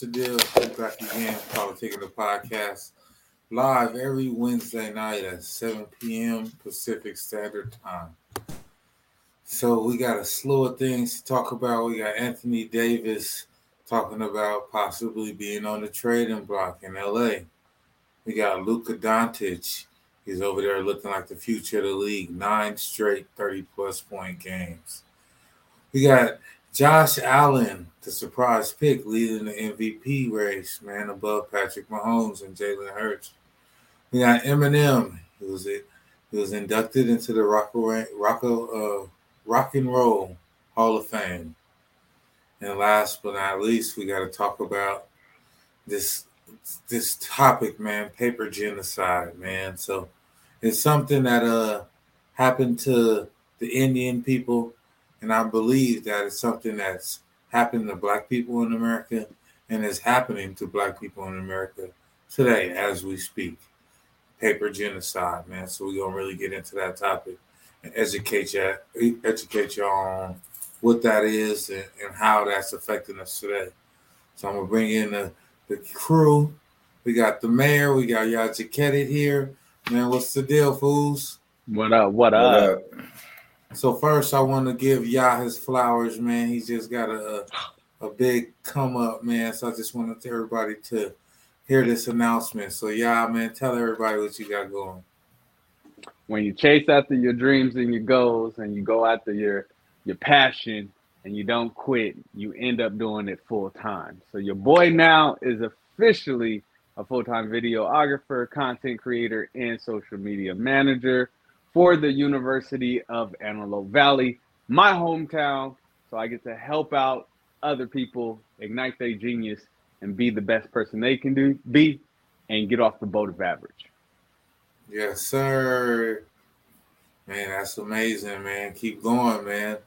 What's deal? Back again, Politicking the Podcast, live every Wednesday night at 7 p.m. Pacific Standard Time. So we got a slew of things to talk about. We got Anthony Davis talking about possibly being on the trading block in LA. We got Luka Doncic. He's over there looking like the future of the league. Nine straight 30 plus point games. We got Josh Allen, the surprise pick, leading the MVP race, man, above Patrick Mahomes and Jalen Hurts. We got Eminem. He was he was inducted into the Rock, Rock, uh, Rock and Roll Hall of Fame. And last but not least, we got to talk about this this topic, man, paper genocide, man. So it's something that uh happened to the Indian people and I believe that it's something that's happened to black people in America and is happening to black people in America today as we speak. Paper genocide, man. So we're gonna really get into that topic and educate you educate you on what that is and, and how that's affecting us today. So I'm gonna bring in the, the crew. We got the mayor, we got y'all here. Man, what's the deal, fools? What up? What up? What up? So first, I want to give Yah his flowers, man. He's just got a a big come up, man. So I just wanted everybody to hear this announcement. So Yah, man, tell everybody what you got going. When you chase after your dreams and your goals, and you go after your your passion, and you don't quit, you end up doing it full time. So your boy now is officially a full time videographer, content creator, and social media manager for the University of Antelope Valley, my hometown. So I get to help out other people ignite their genius and be the best person they can do be and get off the boat of average. Yes, sir. Man, that's amazing, man. Keep going, man.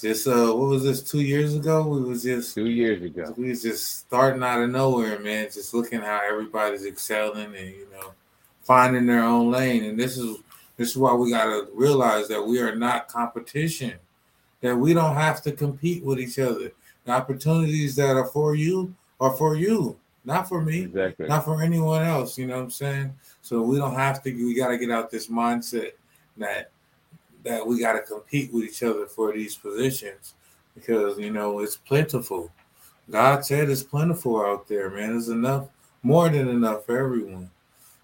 Just uh what was this two years ago? We was just two years ago. We was just starting out of nowhere, man. Just looking how everybody's excelling and you know finding their own lane. And this is this is why we got to realize that we are not competition, that we don't have to compete with each other. The opportunities that are for you are for you, not for me, exactly. not for anyone else. You know what I'm saying? So we don't have to, we got to get out this mindset that that we got to compete with each other for these positions because you know it's plentiful. God said it's plentiful out there, man. There's enough, more than enough for everyone.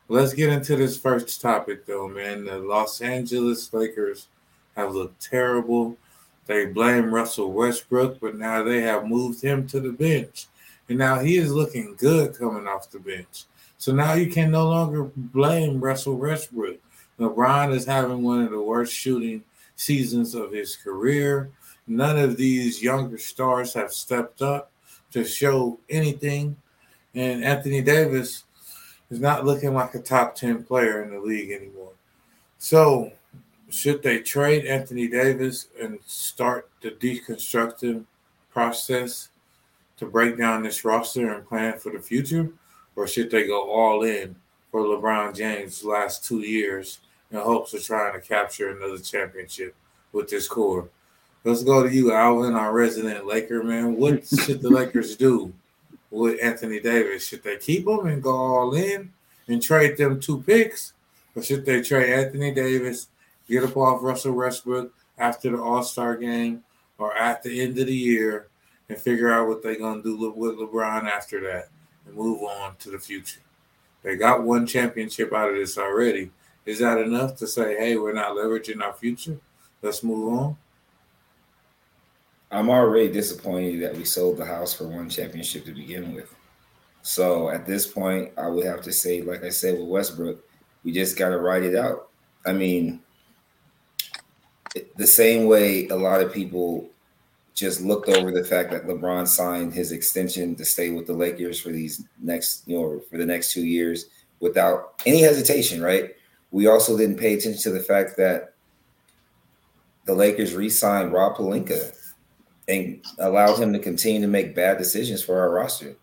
Let's get into this first topic, though, man. The Los Angeles Lakers have looked terrible. They blame Russell Westbrook, but now they have moved him to the bench. And now he is looking good coming off the bench. So now you can no longer blame Russell Westbrook. LeBron is having one of the worst shooting seasons of his career. None of these younger stars have stepped up to show anything. And Anthony Davis is not looking like a top 10 player in the league anymore. So, should they trade Anthony Davis and start the deconstructive process to break down this roster and plan for the future? Or should they go all in for LeBron James' last two years in hopes of trying to capture another championship with this core? Let's go to you, Alvin, our resident Laker man. What should the Lakers do with Anthony Davis? Should they keep him and go all in and trade them two picks? Or should they trade Anthony Davis, get up off Russell Westbrook after the All Star game or at the end of the year and figure out what they're going to do with LeBron after that and move on to the future? They got one championship out of this already. Is that enough to say, hey, we're not leveraging our future? Let's move on. I'm already disappointed that we sold the house for one championship to begin with. So at this point, I would have to say, like I said with Westbrook, we just got to ride it out. I mean, the same way a lot of people just looked over the fact that LeBron signed his extension to stay with the Lakers for these next, you know, for the next two years without any hesitation, right? We also didn't pay attention to the fact that the Lakers re-signed Rob Pelinka and allowed him to continue to make bad decisions for our roster.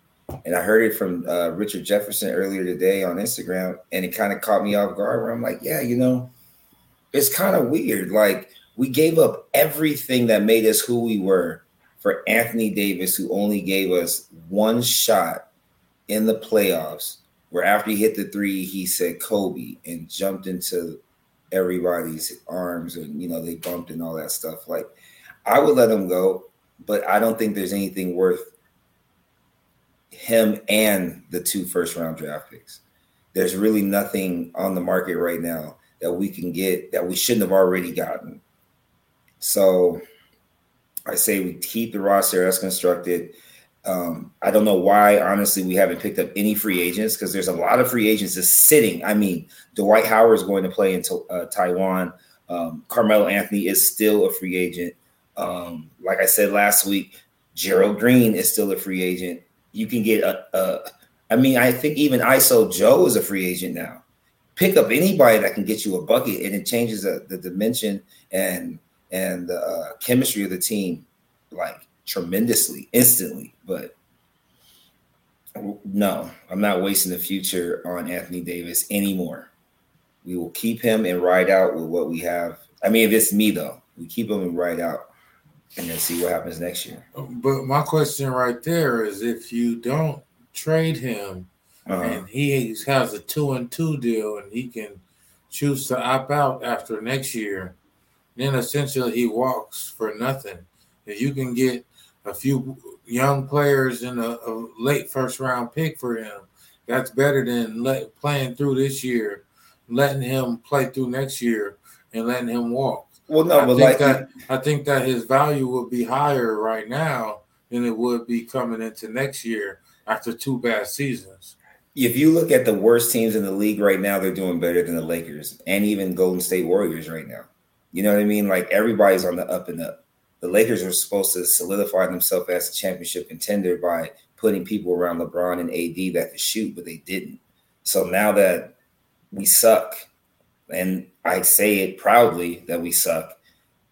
And I heard it from uh, Richard Jefferson earlier today on Instagram, and it kind of caught me off guard. Where I'm like, yeah, you know, it's kind of weird. Like we gave up everything that made us who we were for Anthony Davis, who only gave us one shot in the playoffs, where after he hit the three, he said Kobe and jumped into everybody's arms and you know they bumped and all that stuff. Like I would let him go, but I don't think there's anything worth him and the two first round draft picks. There's really nothing on the market right now that we can get that we shouldn't have already gotten. So I say we keep the roster as constructed. Um, I don't know why, honestly, we haven't picked up any free agents because there's a lot of free agents just sitting. I mean, Dwight Howard is going to play in uh, Taiwan. Um, Carmelo Anthony is still a free agent. Um, like I said last week, Gerald Green is still a free agent. You can get a, a I mean, I think even ISO Joe is a free agent now. Pick up anybody that can get you a bucket, and it changes the, the dimension and and the uh, chemistry of the team like tremendously, instantly. But no, I'm not wasting the future on Anthony Davis anymore. We will keep him and ride out with what we have. I mean, if it's me though, we keep him and ride out and then see what happens next year. But my question right there is if you don't trade him uh-huh. and he has a two and two deal and he can choose to opt out after next year, then essentially he walks for nothing. If you can get a few young players in a, a late first round pick for him, that's better than let, playing through this year, letting him play through next year, and letting him walk. Well, no, I but think like that I think that his value would be higher right now than it would be coming into next year after two bad seasons. If you look at the worst teams in the league right now, they're doing better than the Lakers and even Golden State Warriors right now. You know what I mean? Like everybody's on the up and up. The Lakers are supposed to solidify themselves as a championship contender by putting people around LeBron and AD that could shoot, but they didn't. So now that we suck, and I say it proudly that we suck,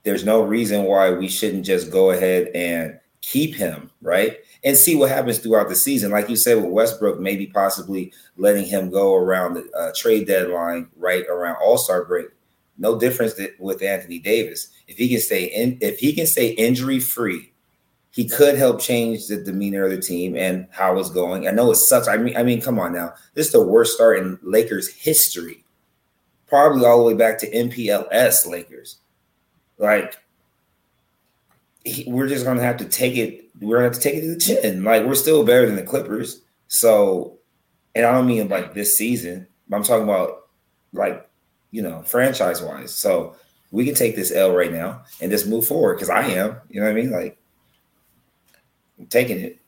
there's no reason why we shouldn't just go ahead and keep him, right? And see what happens throughout the season. Like you said with Westbrook, maybe possibly letting him go around the uh, trade deadline, right around All Star break. No difference with Anthony Davis. If he can stay in, if he can stay injury free, he could help change the demeanor of the team and how it's going. I know it sucks. I mean, I mean, come on now. This is the worst start in Lakers history, probably all the way back to MPLS Lakers. Like, he, we're just gonna have to take it. We're gonna have to take it to the chin. Like, we're still better than the Clippers. So, and I don't mean like this season. I'm talking about like you know, franchise wise. So we can take this L right now and just move forward because I am. You know what I mean? Like I'm taking it.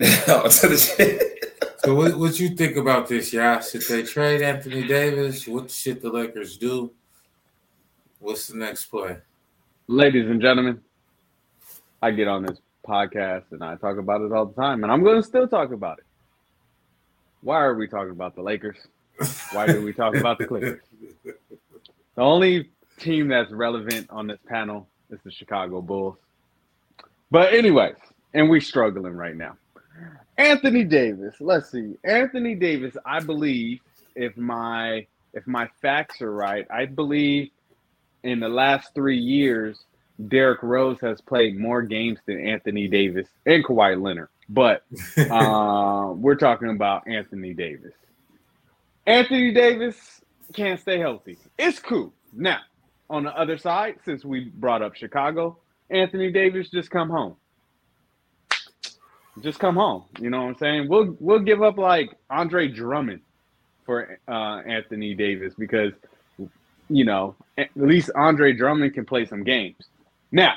so what what you think about this, yeah? Should they trade Anthony Davis? What should the Lakers do? What's the next play? Ladies and gentlemen, I get on this podcast and I talk about it all the time, and I'm going to still talk about it. Why are we talking about the Lakers? Why do we talk about the Clippers? The only team that's relevant on this panel is the Chicago Bulls. But anyways, and we're struggling right now. Anthony Davis. Let's see. Anthony Davis, I believe if my if my facts are right, I believe in the last 3 years Derrick Rose has played more games than Anthony Davis and Kawhi Leonard. But uh, we're talking about Anthony Davis. Anthony Davis can't stay healthy. It's cool. Now, on the other side, since we brought up Chicago, Anthony Davis just come home. Just come home. You know what I'm saying? We'll we'll give up like Andre Drummond for uh, Anthony Davis because you know at least Andre Drummond can play some games. Now,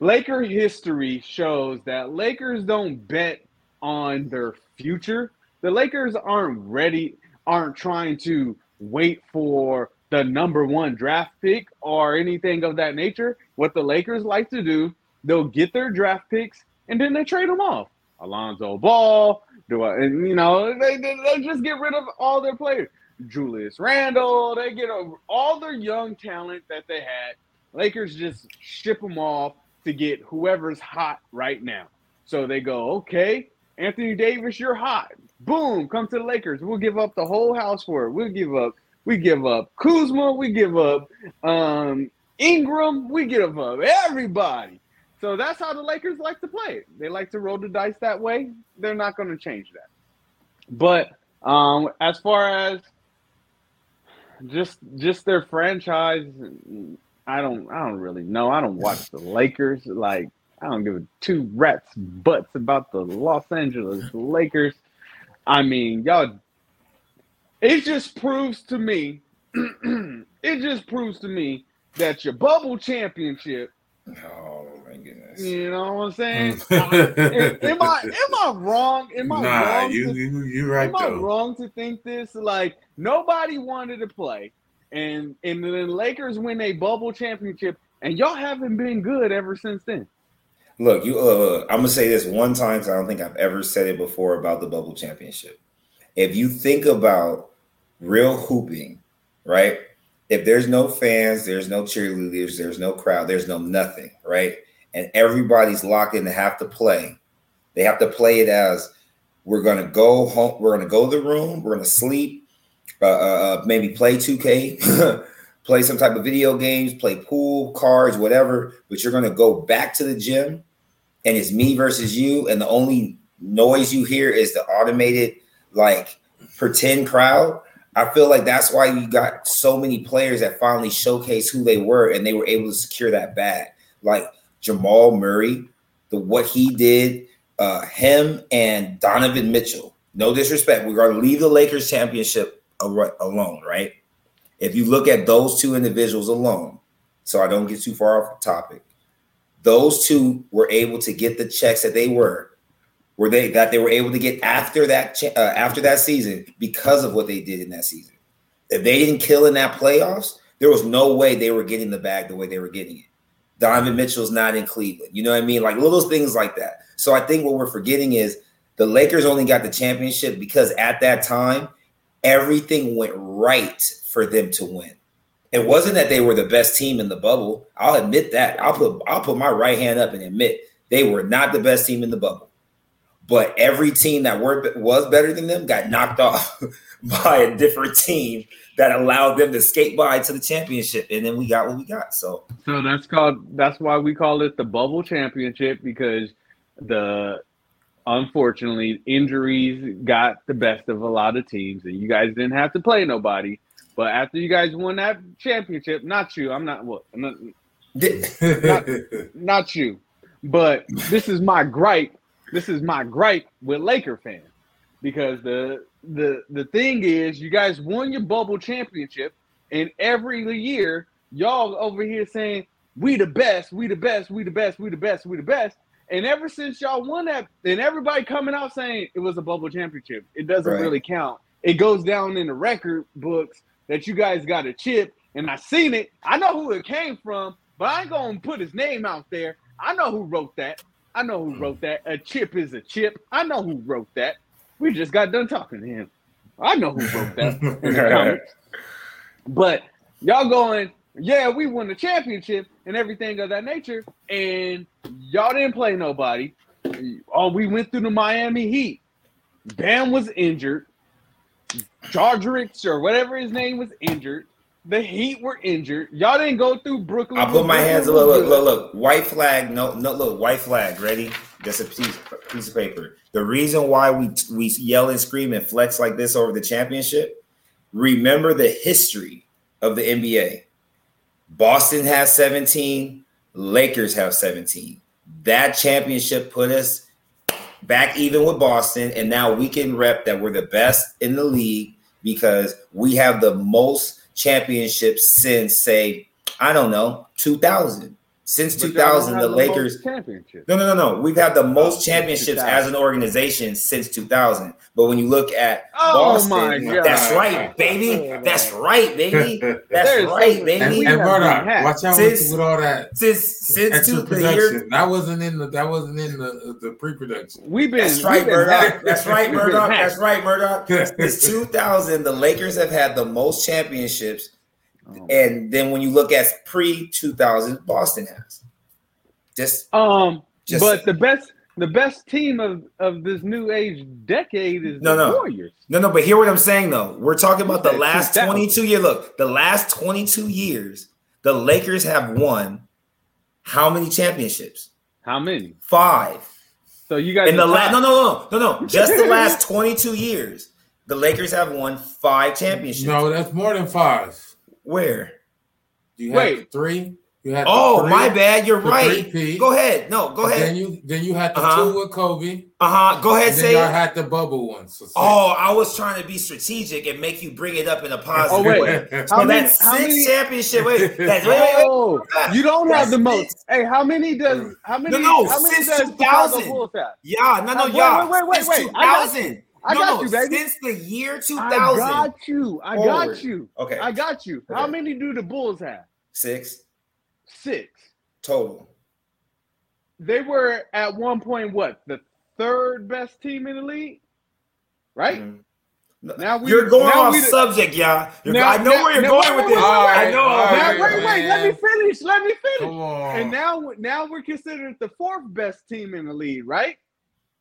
Laker history shows that Lakers don't bet on their future. The Lakers aren't ready aren't trying to wait for the number one draft pick or anything of that nature. What the Lakers like to do, they'll get their draft picks and then they trade them off. Alonzo Ball, do I, and you know, they, they, they just get rid of all their players. Julius Randle, they get over all their young talent that they had. Lakers just ship them off to get whoever's hot right now. So they go, okay, Anthony Davis, you're hot. Boom, come to the Lakers. We'll give up the whole house for it. We'll give up. We give up Kuzma. We give up um, Ingram. We give up everybody. So that's how the Lakers like to play. They like to roll the dice that way. They're not going to change that. But um, as far as just just their franchise, I don't I don't really know. I don't watch the Lakers. Like I don't give a two rats butts about the Los Angeles Lakers. I mean, y'all. It just proves to me. it just proves to me that your bubble championship Oh my goodness. You know what I'm saying? am, am I am I wrong? Am I nah, wrong? you to, you you right am I wrong to think this? Like nobody wanted to play, and and then Lakers win a bubble championship, and y'all haven't been good ever since then. Look, you. Uh, I'm gonna say this one time because I don't think I've ever said it before about the bubble championship. If you think about real hooping, right? If there's no fans, there's no cheerleaders, there's no crowd, there's no nothing, right? And everybody's locked in to have to play. They have to play it as we're gonna go home. We're gonna go to the room. We're gonna sleep. Uh, uh, maybe play 2K, play some type of video games, play pool, cards, whatever. But you're gonna go back to the gym and it's me versus you, and the only noise you hear is the automated like pretend crowd. I feel like that's why you got so many players that finally showcase who they were and they were able to secure that bag. Like Jamal Murray, the what he did, uh, him and Donovan Mitchell. No disrespect, we're going to leave the Lakers championship al- alone, right? If you look at those two individuals alone, so I don't get too far off the topic, those two were able to get the checks that they were, were they that they were able to get after that uh, after that season because of what they did in that season. If they didn't kill in that playoffs, there was no way they were getting the bag the way they were getting it. Donovan Mitchell's not in Cleveland. You know what I mean? Like little things like that. So I think what we're forgetting is the Lakers only got the championship because at that time, everything went right for them to win. It wasn't that they were the best team in the bubble. I'll admit that. I'll put I'll put my right hand up and admit they were not the best team in the bubble. But every team that were was better than them got knocked off by a different team that allowed them to skate by to the championship, and then we got what we got. So So that's called that's why we call it the bubble championship because the unfortunately injuries got the best of a lot of teams and you guys didn't have to play nobody. But after you guys won that championship, not you, I'm not what I'm not, not you, but this is my gripe. This is my gripe with Laker fans because the the the thing is, you guys won your bubble championship, and every year y'all over here saying we the best, we the best, we the best, we the best, we the best. And ever since y'all won that, and everybody coming out saying it was a bubble championship, it doesn't Right. really count. It goes down in the record books that you guys got a chip, and I seen it. I know who it came from, but I ain't gonna put his name out there. I know who wrote that. I know who wrote that. A chip is a chip. I know who wrote that. We just got done talking to him. I know who wrote that. in the comments. But y'all going, yeah, we won the championship and everything of that nature, and y'all didn't play nobody. Oh, we went through the Miami Heat. Bam was injured. Jardrix or whatever his name was injured. The Heat were injured. Y'all didn't go through Brooklyn. I'll put my hands. Look, look, look, look. White flag. No, no. Look, white flag. Ready? That's a piece, piece of paper. The reason why we we yell and scream and flex like this over the championship. Remember the history of the NBA. Boston has 17. Lakers have 17. That championship put us back even with Boston, and now we can rep that we're the best in the league because we have the most championships since, say, I don't know, 2000. Since But 2000, have the Lakers. championship. No, no, no, no. We've had the most Oh, championships as an organization since 2000. But when you look at Oh Boston, my God. that's right, baby. Oh, that's right, baby. That's right, baby. and, we and have Murdoch, been watch out Since- with, with all that Since since extra two, the year, production. That wasn't in the that wasn't in the the pre-production. We've been. That's right, been Murdoch. That's right, We've Murdoch. That's right, Murdoch. Since 2000, the Lakers have had the most championships. Oh. And then when you look at pre 2000, Boston has. Just, Um, just but the best, the best team of of this new age decade is No, the no. Warriors. no, no. But hear what I'm saying though. We're talking about the last 22 year. Look, the last 22 years, the Lakers have won how many championships? How many? Five. So you guys In the last, no, no, no, no, no. Just the last 22 years, the Lakers have won five championships. No, that's more than five. Where? Do you had Wait. the three. You had the Oh, three, my bad. You're right. Go ahead. No, go ahead. Then ahead. you then you had the Uh-huh. two with Kobe. Uh huh. Go ahead. And then Say y'all had the bubble one. So. Oh, I was trying to be strategic and make you bring it up in a positive Oh, wait. way. How So many- that's how six many- championship. Wait, that's, wait, wait, wait. Oh, you don't have the most. six. Hey, how many does how many? No, no, how many since 2000. Yeah, no, no, Uh, wait, yeah. wait, wait, Since wait, wait. 2000. I no, got you, baby. Since the year 2000. I got you. I Forward. got you. Okay. I got you. How many do the Bulls have? Six Six. total. They were at one point what the third best team in the league, right? Mhm. Now we- you're going off subject, y'all. Now- I know now- where you're now- going wait, with this. wait, I know. wait, know. wait, wait, let me finish. Let me finish. And now, now we're considered the fourth best team in the league, right?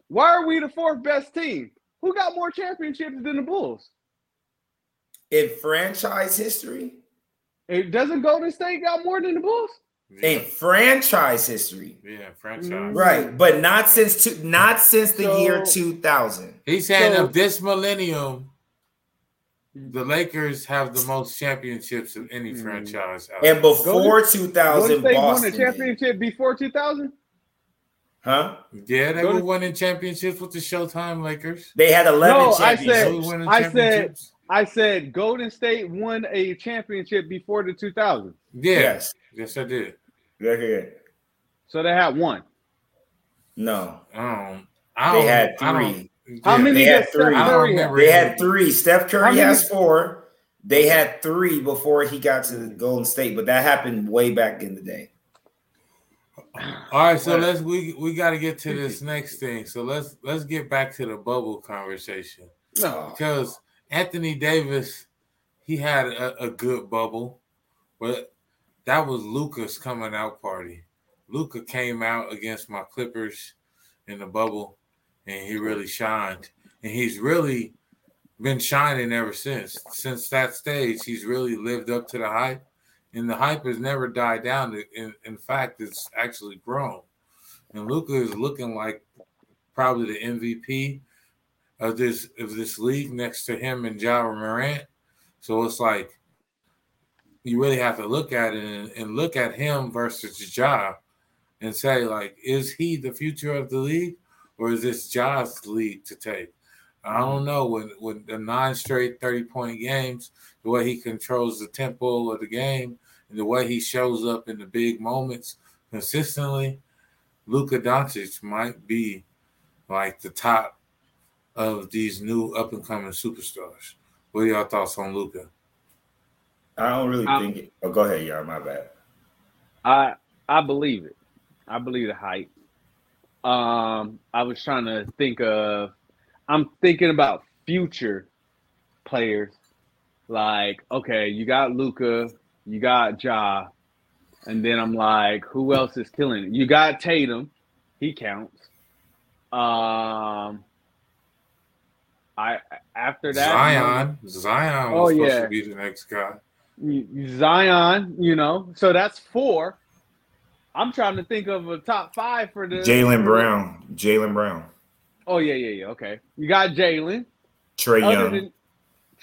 Why are we the fourth best team? Who got more championships than the Bulls? In franchise history, It doesn't Golden State got more than the Bulls? yeah, in franchise history, yeah, franchise. Mm. right? But not since two, not since the So- year 2000. He's saying So- of this millennium, the Lakers have the most championships of any Mm. franchise. Out And there. before Golden 2000, State won Boston, a did. championship before 2000? Huh? yeah, they Golden- were winning championships with the Showtime Lakers. They had 11 No, I said- championships. were winning I said- I said Golden State won a championship before the 2000. Yeah, yes, Yes. I did. Yeah, yeah, yeah. So they had one. No, Um, I they don't, had I don't- three. How yeah, many they had does Steph three. I don't remember. They had three. Steph Curry many- has four. They had three before he got to the Golden State, but that happened way back in the day. All right, so let's we we got to get to this next thing. So let's let's get back to the bubble conversation No. because Anthony Davis, he had a, a good bubble, but that was Luka's coming out party. Luka came out against my Clippers in the bubble, and he really shined, and he's really been shining ever since. Since that stage, he's really lived up to the hype and the hype has never died down. In, in fact, it's actually grown. And Luka is looking like probably the MVP of this of this league next to him and Ja Morant. So it's like you really have to look at it and, and look at him versus Ja and say, like, is he the future of the league or is this Ja's league to take? I don't know. When when the nine straight 30 point games, the way he controls the tempo of the game and the way he shows up in the big moments consistently, Luka Doncic might be like the top of these new up and coming superstars. What are y'all thoughts on Luka? I don't really Um, think it. Oh, go ahead, y'all. My bad. I I believe it. I believe the hype. Um, I was trying to think of. I'm thinking about future players. Like, okay, you got Luka, you got Ja, and then I'm like, who else is killing it? You got Tatum, he counts. Um, I after that Zion. Zion Oh, supposed yeah. to be the next guy. Zion, you know, so that's four. I'm trying to think of a top five for the Jaylen Brown. Jaylen Brown. Oh yeah, yeah, yeah. Okay, you got Jalen. Trae Young. than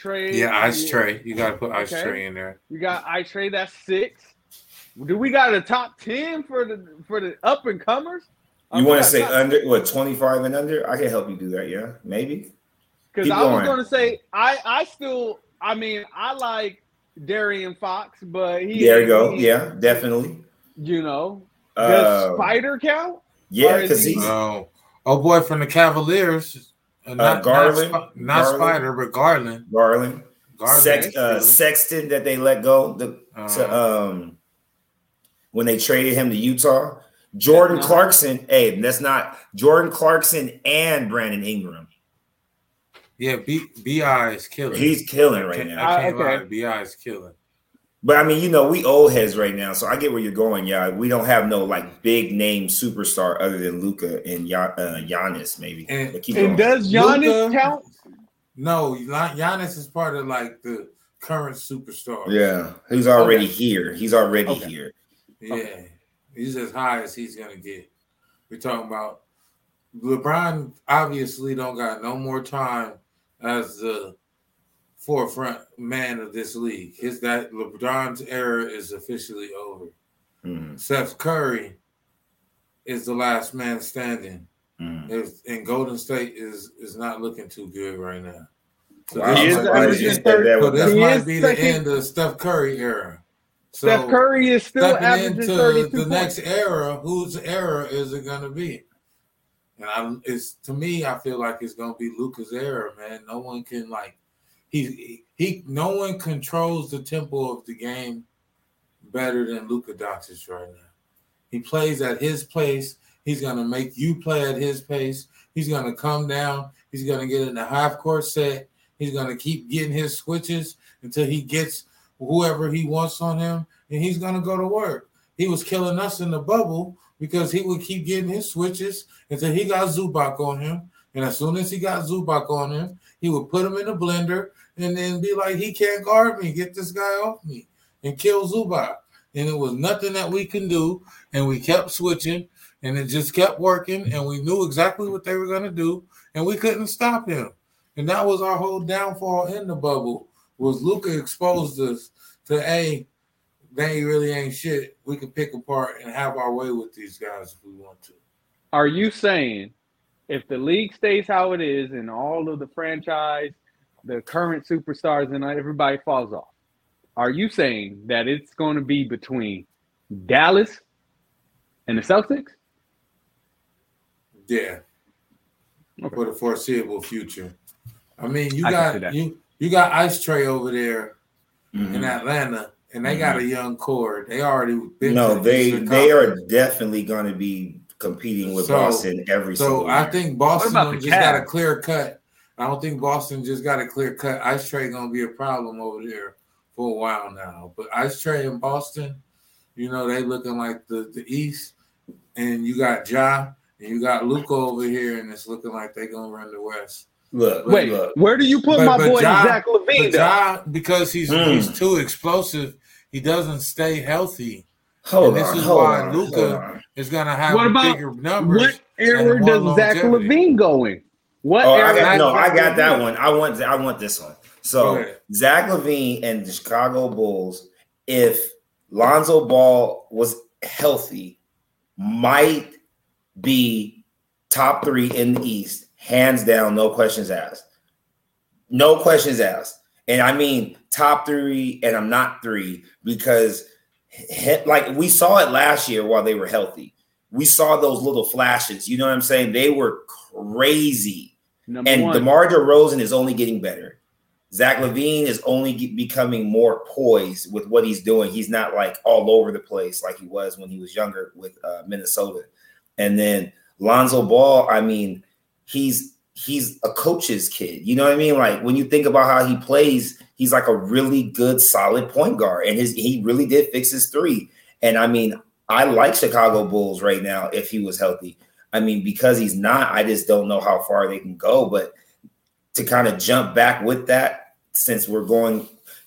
Trae, Yeah, Ice Trae. You got to put Ice Okay. Trae in there. You got Ice Trae. That's six. Do we got a top ten for the for the up and comers? you want to say under what 25 and under? I can help you do that. Yeah, maybe. Because I was going. going to say I I still I mean I like De'Aaron Fox, but he There you go. he- Yeah, definitely. You know, does Uh, Spider count? yeah, because he- he's Oh, oh boy, from the Cavaliers. Uh, not, Garland. not, Sp- not Garland. Spider, but Garland. Garland. Garland. Sex, uh, Sexton that they let go. The Uh, to, um when they traded him to Utah. Jordan Uh-huh. Clarkson. Hey, that's not Jordan Clarkson and Brandon Ingram. yeah, B, Bi is killing. He's killing right now. I can't Uh, okay. lie. Bi is killing. But I mean, you know, we old heads right now, so I get where you're going. Yeah, we don't have no like big name superstar other than Luka and Gian- uh, Giannis, maybe. And- But keep And going. does Giannis Luka- count? No, Gian- Giannis is part of like the current superstar. yeah, he's already Okay. here. He's already Okay. here. yeah. He's as high as he's gonna get. We're talking about LeBron obviously don't got no more time as the forefront man of this league. His that LeBron's era is officially over. Mm. Steph Curry is the last man standing. Mm. If, and Golden State is is not looking too good right now. So wow. this, might, so this might be the end of Steph Curry era. So Steph Curry is still averaging into 32 the points. next era. Whose era is it going to be? And I, it's to me, I feel like it's going to be Luka's era, man. No one can like he he. No one controls the tempo of the game better than Luka Doncic right now. He plays at his pace. He's going to make you play at his pace. He's going to come down. He's going to get in the half court set. He's going to keep getting his switches until he gets whoever he wants on him, and he's going to go to work. He was killing us in the bubble because he would keep getting his switches until he got Zubac on him. And as soon as he got Zubac on him, he would put him in a blender and then be like, he can't guard me. Get this guy off me and kill Zubac. And it was nothing that we can do. And we kept switching and it just kept working. And we knew exactly what they were going to do. And we couldn't stop him. And that was our whole downfall in the bubble was Luka exposed us to a they really ain't shit. We can pick apart and have our way with these guys if we want to. Are you saying if the league stays how it is and all of the franchise, the current superstars and everybody falls off, are you saying that it's going to be between Dallas and the Celtics? Yeah. Okay. For the foreseeable future. I mean, you I got you you got Ice Trae over there mm-hmm. in Atlanta, and they mm-hmm. got a young core. They already been no, they they are definitely going to be competing with so, Boston every. So I think Boston just got a clear cut. I don't think Boston just got a clear cut. Ice Trae going to be a problem over there for a while now. But Ice Trae in Boston, you know, they looking like the the East, and you got Ja and you got Luka over here, and it's looking like they're gonna run the West. Look, wait, look. where do you put but, my but boy John, Zach LaVine? John, because he's mm. he's too explosive, he doesn't stay healthy. Hold and this on, is why Luka is gonna have what about, bigger numbers. What era does Zach LaVine go in? What oh, I got, no, I got that one. I want I want this one. So Zach LaVine and the Chicago Bulls, if Lonzo Ball was healthy, might be top three in the East hands down, no questions asked. No questions asked. And I mean top three, and I'm not three because like we saw it last year while they were healthy. We saw those little flashes. You know what I'm saying? They were crazy. Number and one. DeMar DeRozan is only getting better. Zach LaVine is only becoming more poised with what he's doing. He's not like all over the place like he was when he was younger with uh, Minnesota. And then Lonzo Ball, I mean, he's he's a coach's kid. You know what I mean? Like when you think about how he plays, he's like a really good, solid point guard, and his he really did fix his three. And I mean, I like Chicago Bulls right now if he was healthy. I mean, because he's not, I just don't know how far they can go. But to kind of jump back with that, since we're going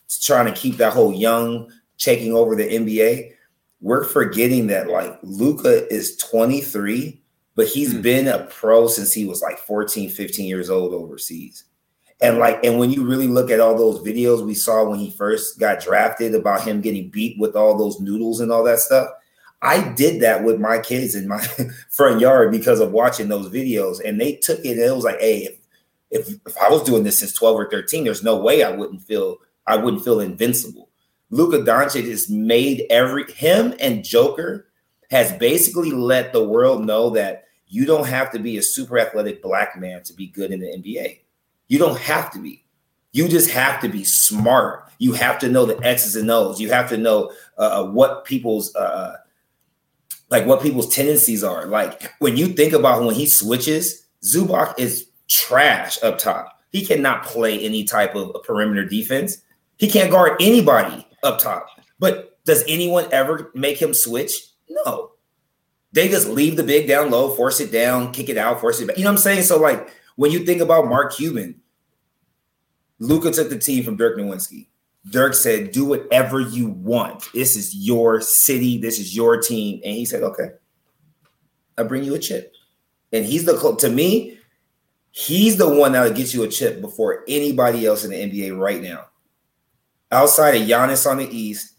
to trying to keep that whole young taking over the NBA, we're forgetting that like Luka is 23 but he's mm been a pro since he was like 14, 15 years old overseas. And like, and when you really look at all those videos we saw when he first got drafted about him getting beat with all those noodles and all that stuff, I did that with my kids in my front yard because of watching those videos. And they took it and it was like, hey, if, if, if I was doing this since 12 or 13, there's no way I wouldn't feel I wouldn't feel invincible. Luka Doncic has made every him and Joker has basically let the world know that you don't have to be a super athletic black man to be good in the NBA. You don't have to be. You just have to be smart. You have to know the X's and O's. You have to know uh, uh what people's uh, like what people's tendencies are. Like when you think about when he switches, Zubac is trash up top. He cannot play any type of perimeter defense. He can't guard anybody up top. But does anyone ever make him switch? No. They just leave the big down low, force it down, kick it out, force it back. You know what I'm saying? So, like, when you think about Mark Cuban, Luka took the team from Dirk Nowitzki. Dirk said, Do whatever you want. This is your city. This is your team. And he said, Okay. I bring you a chip. And he's the to me, he's the one that'll get you a chip before anybody else in the NBA right now. Outside of Giannis on the East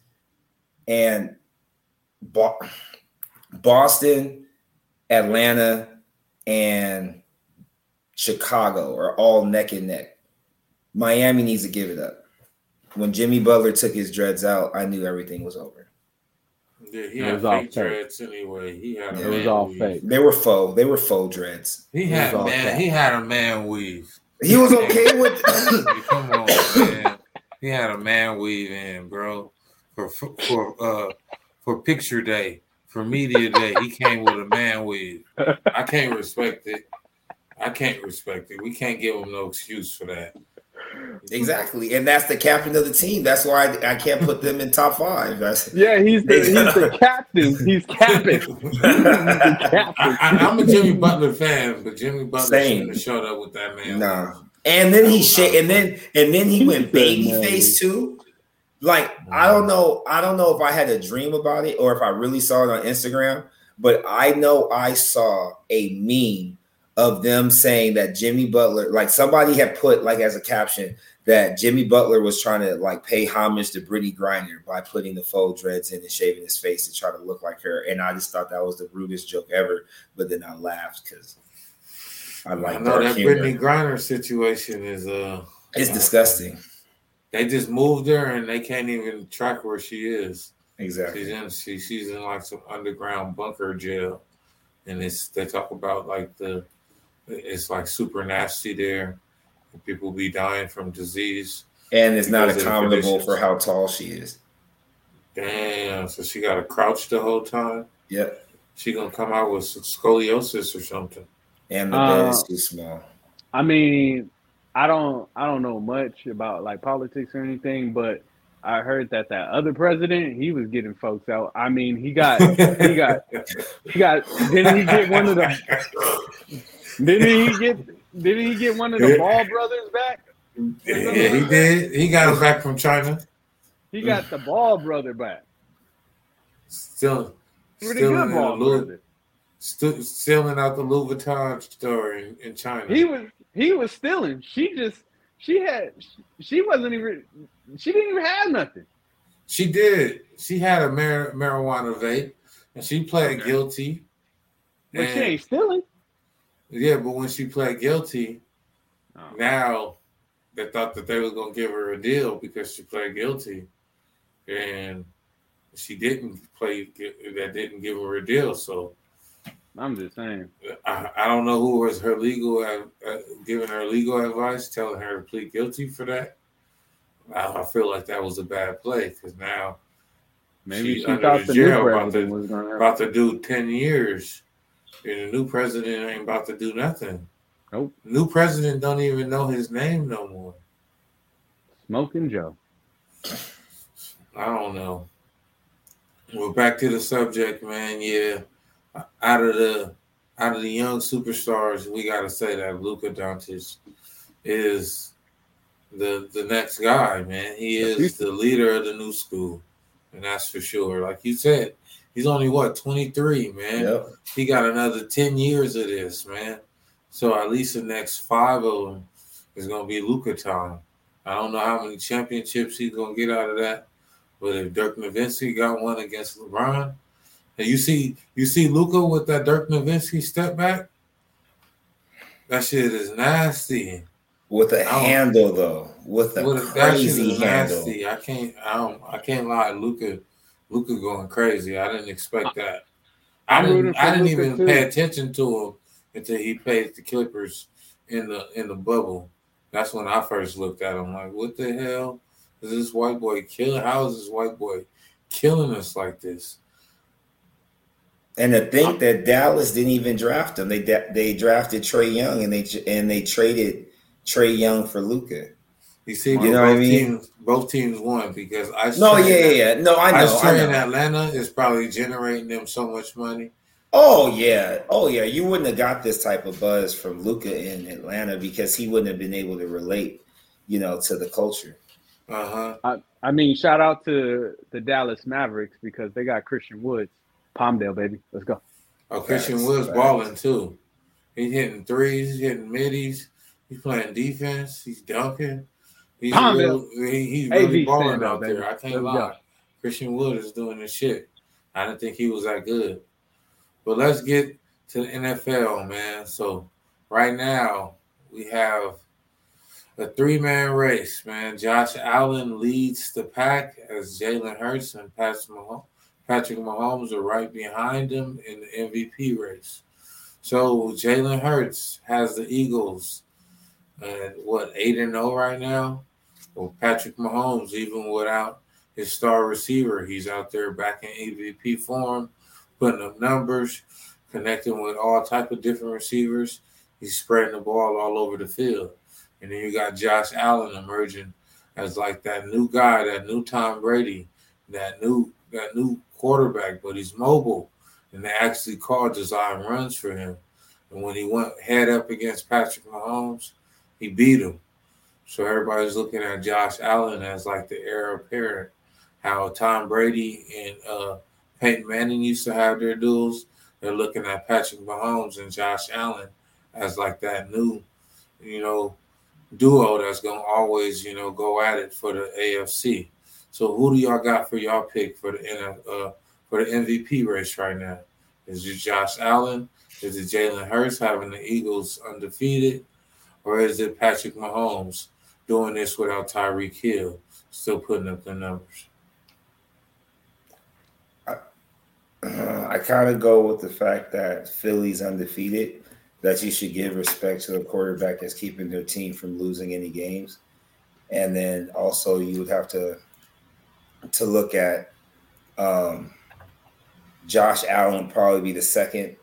and Boston, Atlanta, and Chicago are all neck and neck. Miami needs to give it up. When Jimmy Butler took his dreads out, I knew everything was over. Yeah, he it had fake dreads anyway. He had it was all weave. fake. They were faux. They were faux dreads. He had man. He had a man weave. He was okay with. Come on, man. He had a man weave in, bro. For for uh for picture day, for media day, he came with a man weave. I can't respect it. I can't respect it. We can't give him no excuse for that. Exactly, and that's the captain of the team. That's why I, I can't put them in top five. That's, yeah, he's the, he's the captain. He's captain. he's I, am a Jimmy Butler fan, but Jimmy Butler shouldn't have showed up with that man. Nah, and then he sh- and then and then he went baby face too. Like I don't know, I don't know if I had a dream about it or if I really saw it on Instagram, but I know I saw a meme of them saying that Jimmy Butler, like somebody had put like as a caption that Jimmy Butler was trying to like pay homage to Brittney Griner by putting the faux dreads in and shaving his face to try to look like her. And I just thought that was the rudest joke ever. But then I laughed because I like I know that humor. Brittney Griner situation is uh it's disgusting. They just moved her and they can't even track where she is. Exactly. She's in she, she's in like some underground bunker jail. And it's they talk about like the it's like super nasty there. People be dying from disease. And it's not accommodable for how tall she is. Damn. So she got to crouch the whole time? Yep. She going to come out with scoliosis or something. And the bed uh, is too small. I mean, I don't I don't know much about like politics or anything, but I heard that that other president he was getting folks out. I mean, he got he got he got didn't he get one of the didn't he get? Didn't he get one of the Ball brothers back? Yeah, he did. He got him back from China. He got the Ball brother back. Still, pretty good Ball Louis, brother. Still stealing out the Louis Vuitton store in, in China. He was he was stealing. She just she had she wasn't even she didn't even have nothing. She did. She had a mar- marijuana vape, and she pled guilty. But she ain't stealing. Yeah, but when she pled guilty, oh. now they thought that they were gonna give her a deal because she pled guilty, and she didn't play. That didn't give her a deal. So I'm just saying. I, I don't know who was her legal uh, giving her legal advice, telling her to plead guilty for that. I, I feel like that was a bad play because now maybe she, she thought the jail about to, about to do ten years and the new president ain't about to do nothing. Nope. New president don't even know his name no more. Smoking Joe. I don't know. Well, back to the subject, man. Yeah, out of the out of the young superstars, we got to say that Luka Doncic is the the next guy, man. He is the leader of the new school, and that's for sure. Like you said, He's only what 23, man. Yep. He got another 10 years of this, man. So at least the next five of them is gonna be Luka time. I don't know how many championships he's gonna get out of that, but if Dirk Nowitzki got one against LeBron, and you see you see Luka with that Dirk Nowitzki step back, that shit is nasty. With a handle though, with a with crazy handle. Nasty. I can't I don't I can't lie, Luka Luka going crazy. I didn't expect that. I didn't. I didn't even too. pay attention to him until he played the Clippers in the in the bubble. That's when I first looked at him. Like, what the hell is this white boy killing? How is this white boy killing us like this? And to think that Dallas didn't even draft him, they they drafted Trae Young and they and they traded Trae Young for Luka. You see, you know what I mean? Teams, both teams won because I. No, yeah, yeah, yeah. No, I know. I know. in Atlanta is probably generating them so much money. Oh yeah, oh yeah. You wouldn't have got this type of buzz from Luka in Atlanta because he wouldn't have been able to relate, you know, to the culture. Uh huh. I, I mean, shout out to the Dallas Mavericks because they got Christian Woods, Palmdale baby. Let's go. Oh, Christian Wood's balling too. He's hitting threes, he's hitting middies. He's playing defense. He's dunking. He's really, he, he's really balling out there. I can't lie. Christian Wood is doing the shit. I didn't think he was that good. But let's get to the NFL, man. So right now we have a three-man race, man. Josh Allen leads the pack as Jalen Hurts and Patrick Mahomes, are right behind him in the MVP race. So Jalen Hurts has the Eagles and what eight and zero oh right now. Well, Patrick Mahomes, even without his star receiver, he's out there back in MVP form, putting up numbers, connecting with all type of different receivers. He's spreading the ball all over the field, and then you got Josh Allen emerging as like that new guy, that new Tom Brady, that new that new quarterback, but he's mobile, and they actually called design runs for him. And when he went head up against Patrick Mahomes, he beat him. So everybody's looking at Josh Allen as like the heir apparent. How Tom Brady and uh, Peyton Manning used to have their duels. They're looking at Patrick Mahomes and Josh Allen as like that new, you know, duo that's gonna always, you know, go at it for the AFC. So who do y'all got for y'all pick for the uh, for the MVP race right now? Is it Josh Allen? Is it Jalen Hurts having the Eagles undefeated? Or is it Patrick Mahomes doing this without Tyreek Hill still putting up the numbers? I, uh, I kind of go with the fact that Philly's undefeated, that you should give respect to the quarterback that's keeping their team from losing any games. And then also you would have to to look at um, Josh Allen probably be the second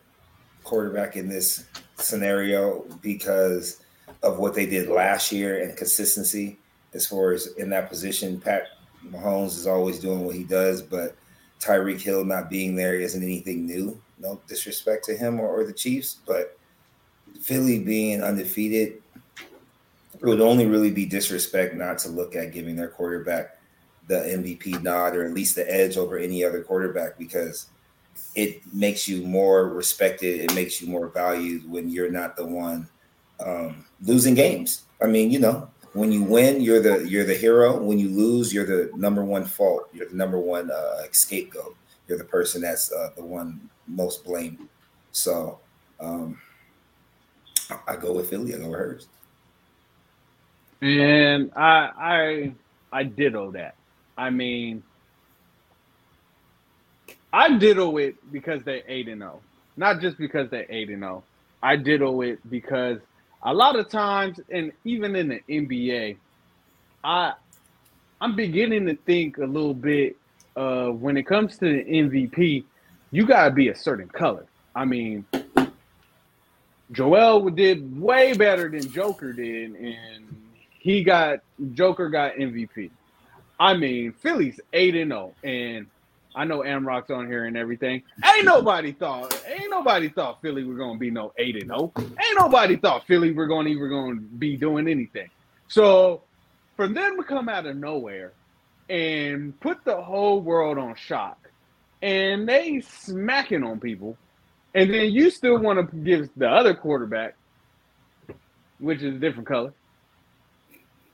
quarterback in this scenario because of what they did last year and consistency as far as in that position. Pat Mahomes is always doing what he does, but Tyreek Hill not being there isn't anything new. No disrespect to him or, or the Chiefs, but Philly being undefeated, it would only really be disrespect not to look at giving their quarterback the MVP nod or at least the edge over any other quarterback because it makes you more respected. It makes you more valued when you're not the one um, losing games. I mean, you know, when you win, you're the you're the hero. When you lose, you're the number one fault. You're the number one uh, scapegoat. You're the person that's uh, the one most blamed. So um, I go with Philly. I go with Hurts. And I I I ditto that. I mean, I diddle it because they eight and zero, oh. not just because they eight and zero. Oh. I diddle it because a lot of times, and even in the NBA, I I'm beginning to think a little bit uh, when it comes to the MVP, you gotta be a certain color. I mean, Joel did way better than Joker did, and he got Joker got MVP. I mean, Philly's eight and zero, oh, and I know Amrock's on here and everything. Ain't nobody thought, ain't nobody thought Philly were gonna be no eight and zero. Oh. Ain't nobody thought Philly were gonna even gonna be doing anything. So for them to come out of nowhere and put the whole world on shock, and they smacking on people, and then you still want to give the other quarterback, which is a different color,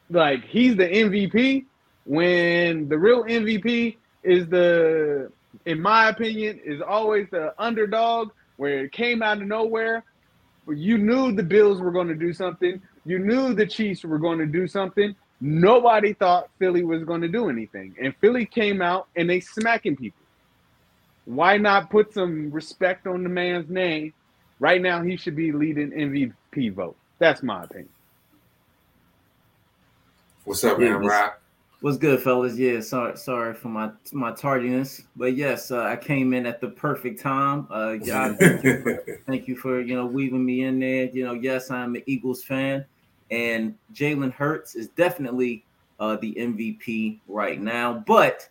like he's the MVP when the real MVP is the, in my opinion, is always the underdog where it came out of nowhere. Where you knew the Bills were going to do something. You knew the Chiefs were going to do something. Nobody thought Philly was going to do anything. And Philly came out and they smacking people. Why not put some respect on the man's name? Right now, he should be leading MVP vote. That's my opinion. What's up, man? Rock? What's good, fellas? Yeah, sorry, sorry for my my tardiness, but yes, uh, I came in at the perfect time. Uh, God, thank, you for, thank you for you know weaving me in there. You know, yes, I'm an Eagles fan, and Jalen Hurts is definitely uh, the MVP right now. But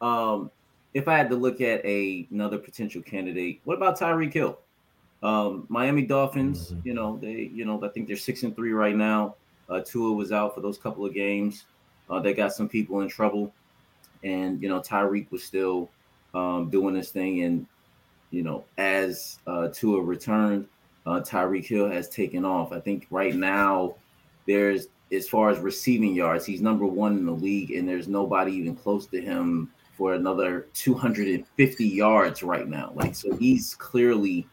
um, if I had to look at a another potential candidate, what about Tyreek Hill? Um, Miami Dolphins, mm-hmm. you know, they you know I think they're six and three right now. Uh, Tua was out for those couple of games. Uh, they got some people in trouble, and you know Tyreek was still um, doing this thing. And you know, as uh, Tua returned, uh, Tyreek Hill has taken off. I think right now there's as far as receiving yards, he's number one in the league, and there's nobody even close to him for another 250 yards right now. Like, so he's clearly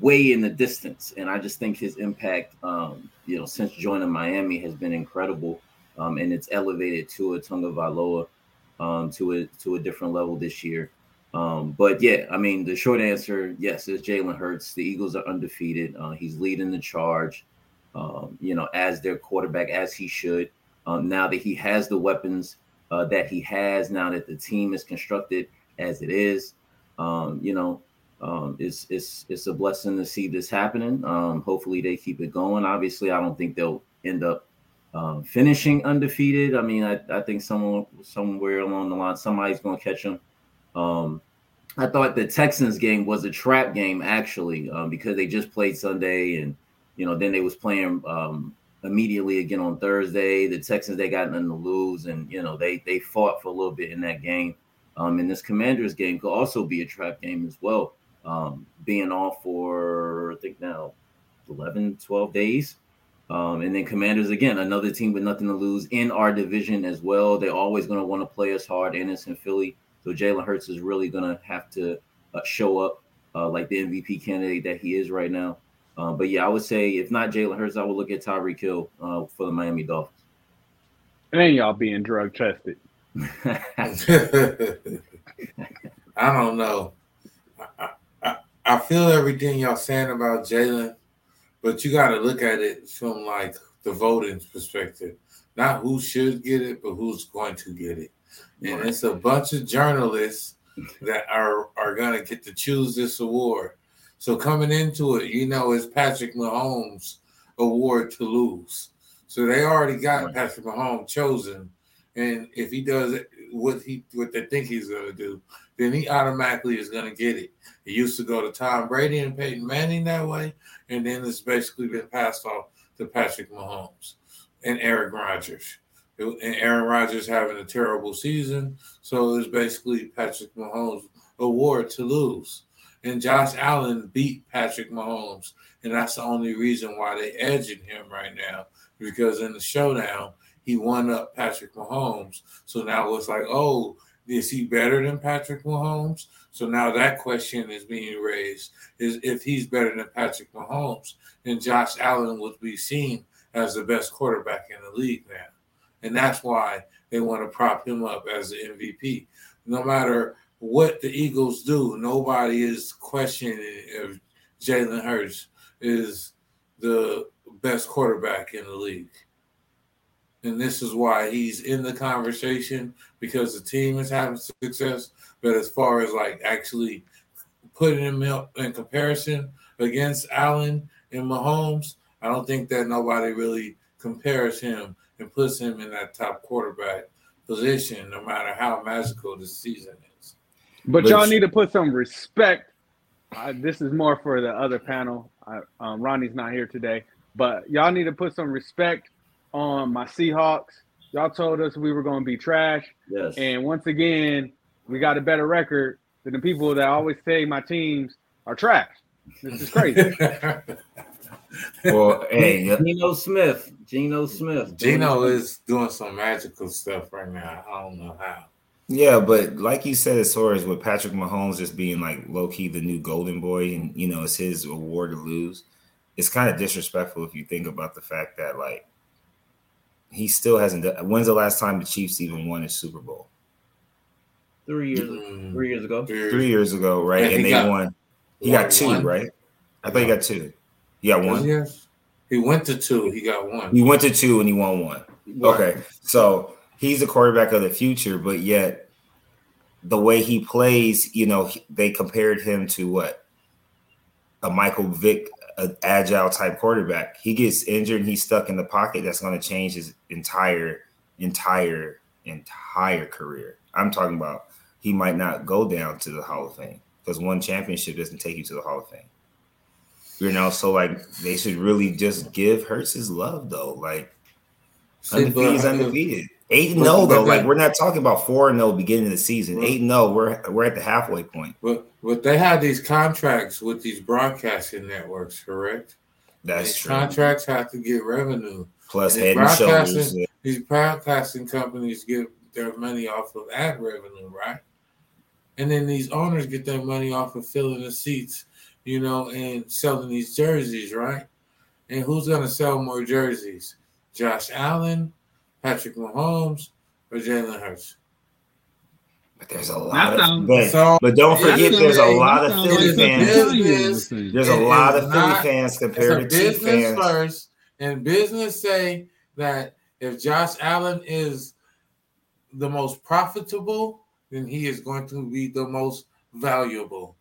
way in the distance. And I just think his impact, um, you know, since joining Miami has been incredible. Um, and it's elevated to Tua Tagovailoa um, to a to a different level this year. Um, but yeah, I mean, the short answer, yes, is Jalen Hurts. The Eagles are undefeated. Uh, he's leading the charge, um, you know, as their quarterback, as he should. Um, now that he has the weapons uh, that he has, now that the team is constructed as it is, um, you know, um, it's it's it's a blessing to see this happening. Um, hopefully, they keep it going. Obviously, I don't think they'll end up um, finishing undefeated. I mean, I, I think someone somewhere along the line, somebody's going to catch them. Um, I thought the Texans game was a trap game actually um, because they just played Sunday and you know then they was playing um, immediately again on Thursday. The Texans they got nothing to lose and you know they they fought for a little bit in that game. Um, and this Commanders game could also be a trap game as well, um, being off for I think now 11, 12 days. Um, and then Commanders again, another team with nothing to lose in our division as well. They're always going to want to play us hard, and it's in Philly. So Jalen Hurts is really going to have to uh, show up uh, like the MVP candidate that he is right now. Uh, but yeah, I would say if not Jalen Hurts, I would look at Tyreek Hill uh, for the Miami Dolphins. And y'all being drug tested. I don't know. I, I, I feel everything y'all saying about Jalen, but you got to look at it from like the voting perspective, not who should get it, but who's going to get it. And it's a bunch of journalists that are are gonna get to choose this award. So coming into it, you know, it's Patrick Mahomes' award to lose. So they already got Patrick Mahomes chosen, and if he does what he what they think he's gonna do, then he automatically is gonna get it. It used to go to Tom Brady and Peyton Manning that way, and then it's basically been passed off to Patrick Mahomes and Aaron Rodgers and Aaron Rodgers having a terrible season. So it's basically Patrick Mahomes' award to lose. And Josh Allen beat Patrick Mahomes. And that's the only reason why they edging him right now. Because in the showdown, he won up Patrick Mahomes. So now it's like, oh, is he better than Patrick Mahomes? So now that question is being raised: is if he's better than Patrick Mahomes, then Josh Allen would be seen as the best quarterback in the league now. And that's why they want to prop him up as the MVP. No matter what the Eagles do, nobody is questioning if Jalen Hurts is the best quarterback in the league. And this is why he's in the conversation because the team is having success. But as far as like actually putting him in comparison against Allen and Mahomes, I don't think that nobody really compares him and puts him in that top quarterback position, no matter how magical the season is. But, but y'all need to put some respect. Uh, this is more for the other panel. I, um, Ronnie's not here today, but y'all need to put some respect on my Seahawks. Y'all told us we were going to be trash. Yes. And once again, we got a better record than the people that always say my teams are trash. This is crazy. well, hey, Geno Smith, Geno Smith, Geno is doing some magical stuff right now. I don't know how. Yeah, but like you said, as far as with Patrick Mahomes just being like low key the new golden boy, and you know it's his award to lose, it's kind of disrespectful if you think about the fact that like he still hasn't. Done, when's the last time the Chiefs even won a Super Bowl? Three years. Mm, three years ago. Three years ago, right? And, and they got, won. He got two, one. right? I thought he got two. He got one. Yes. He went to two. He got one. He went to two and he won one. Okay, so he's the quarterback of the future, but yet the way he plays, you know, they compared him to what a Michael Vick, an agile type quarterback. He gets injured and he's stuck in the pocket. That's going to change his entire, entire, entire career. I'm talking about he might not go down to the Hall of Fame because one championship doesn't take you to the Hall of Fame. You know, so like they should really just give Hurts his love though. Like undefeated is undefeated. Eight and But- oh, no though. Like we're not talking about four and no beginning of the season. Eight and no, we're we're at the halfway point. But but they have these contracts with these broadcasting networks, correct? That's these true. contracts have to get revenue. Plus and head and shoulders. broadcasting- These broadcasting companies get their money off of ad revenue, right? And then these owners get their money off of filling the seats, you know, and selling these jerseys, right? And who's gonna sell more jerseys? Josh Allen, Patrick Mahomes, or Jalen Hurts? But there's a lot That of sounds- but, So but don't forget sounds there's a lot of sounds Philly like fans. something Kanye was saying. There's a lot of Philly not- fans it's a compared to Chief fans. first, and business say that if Josh Allen is the most profitable, then he is going to be the most valuable.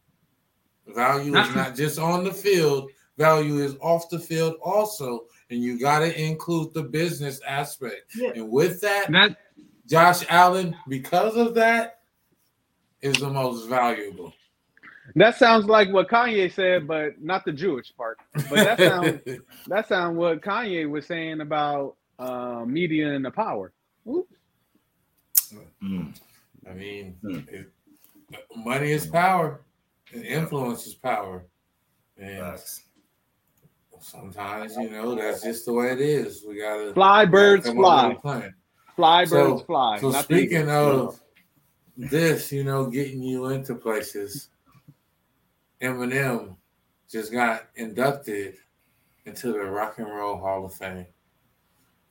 Value is not just on the field; value is off the field also, and you got to include the business aspect. Yeah. And with that, That Josh Allen, because of that, is the most valuable. that sounds like what Kanye said, but not the Jewish part. But that sounds that sounds what Kanye was saying about uh, media and the power. Oops. Mm. I mean, Hmm. it, money is power, and influence is power, and Facts. Sometimes you know that's just the way it is. We gotta Fly birds fly. Fly So- birds fly. So not speaking of this, you know, getting you into places, Eminem just got inducted into the Rock and Roll Hall of Fame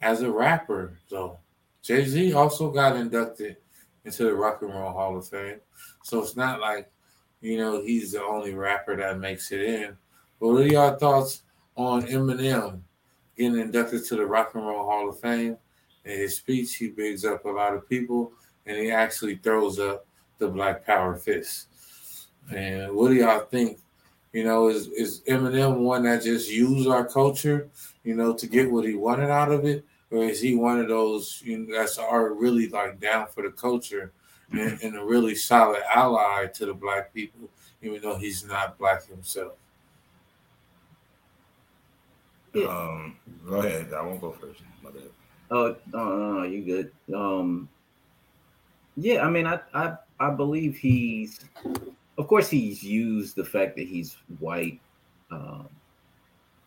as a rapper. though. Jay Z also got inducted into the Rock and Roll Hall of Fame. So it's not like, you know, he's the only rapper that makes it in. But what are y'all thoughts on Eminem getting inducted to the Rock and Roll Hall of Fame? In his speech, he bigs up a lot of people and he actually throws up the Black Power fist. And what do y'all think? You know, is is Eminem one that just used our culture, you know, to get what he wanted out of it, or is he one of those you know, that's are really like down for the culture and, and a really solid ally to the black people, even though he's not black himself? Yeah. Um, go ahead. I won't go first. My bad. Oh, no, no, no, you good. Um, yeah, I mean, I, I, I believe he's, of course, he's used the fact that he's white, um,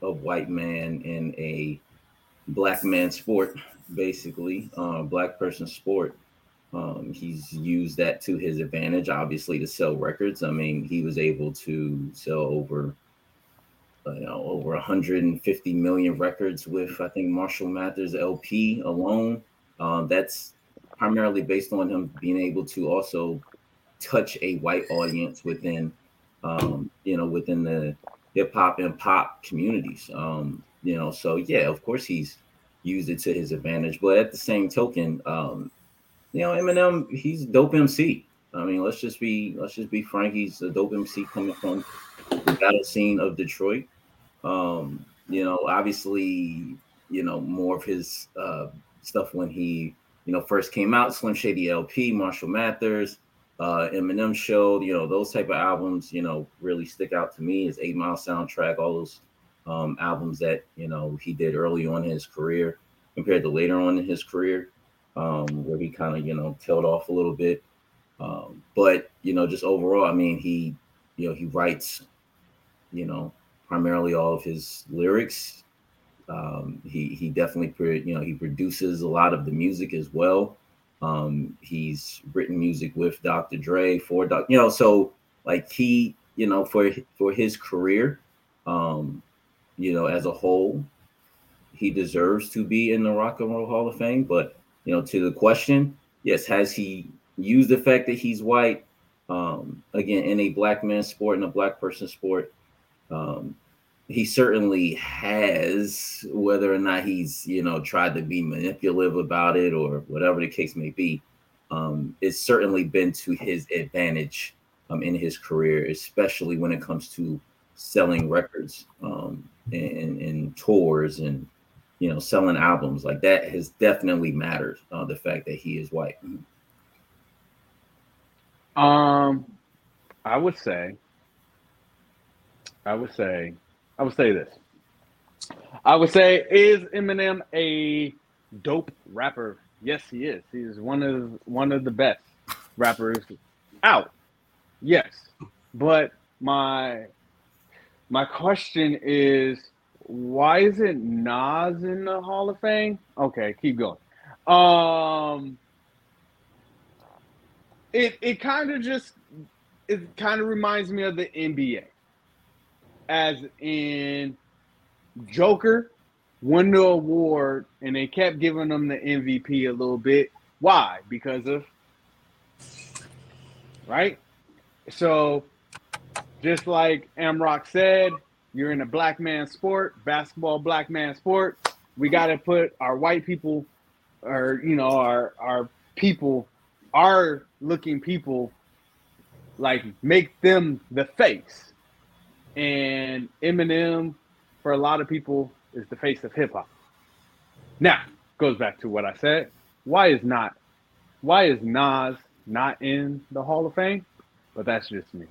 a white man in a black man sport, basically, uh, black person sport. Um, he's used that to his advantage, obviously, to sell records. I mean, he was able to sell over you know, over 150 million records with I think Marshall Mathers LP alone. Um, that's primarily based on him being able to also touch a white audience within, um, you know, within the hip hop and pop communities. Um, you know, so yeah, of course he's used it to his advantage, but at the same token, um, you know, Eminem, he's dope MC. I mean, let's just be let's just be frank. He's a dope MC coming from the battle scene of Detroit. Um, you know, obviously, you know, more of his uh, stuff when he, you know, first came out, Slim Shady LP, Marshall Mathers, uh, Eminem Show, you know, those type of albums, you know, really stick out to me. His Eight Mile soundtrack, all those um, albums that you know he did early on in his career compared to later on in his career, um, where he kind of you know tailed off a little bit. Um, but you know, just overall, I mean, he, you know, he writes, you know, primarily all of his lyrics. Um, he he definitely you know he produces a lot of the music as well. Um, he's written music with Dr. Dre for Doc, you know, so like he you know for for his career, um, you know, as a whole, he deserves to be in the Rock and Roll Hall of Fame. But you know, to the question, yes, has he used the fact that he's white? Um, again, in a black man sport, in a black person sport, um, he certainly has, whether or not he's, you know, tried to be manipulative about it or whatever the case may be. Um, it's certainly been to his advantage um, in his career, especially when it comes to selling records um, and, and tours and, you know, selling albums. Like that has definitely mattered. Uh, the fact that he is white. Um, I would say, I would say, I would say this. I would say, is Eminem a dope rapper? Yes, he is. He is one of one of the best rappers out. Yes, but my my question is, why isn't Nas in the Hall of Fame? Okay, keep going. Um, it it kind of just it kind of reminds me of the NBA, as in Joker won the award and they kept giving them the MVP a little bit. Why? Because of right. So just like Amrock said, you're in a black man sport, basketball black man sport. We got to put our white people, or you know, our our people, our looking people, like make them the face. And Eminem, for a lot of people, is the face of hip hop. Now, goes back to what I said. Why is not why is Nas not in the Hall of Fame? But that's just me.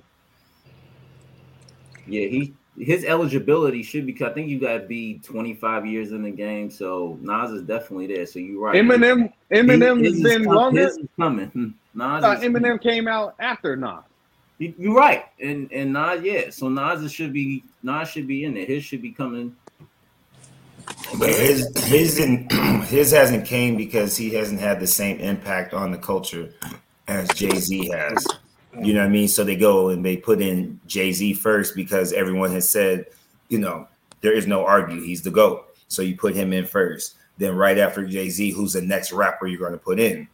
Yeah, he his eligibility should be. I think you got to be 25 years in the game, so Nas is definitely there. So you're right. Eminem, Eminem has been longer. coming. Hmm. Nas. Eminem came out after Nas. You're right, and and Nas, yeah. So Nas should be Nas should be in there. His should be coming. But his his his hasn't came because he hasn't had the same impact on the culture as Jay Z has. You know what I mean? So they go and they put in Jay Z first because everyone has said, you know, there is no argue. He's the GOAT. So you put him in first. Then right after Jay Z, who's the next rapper you're going to put in?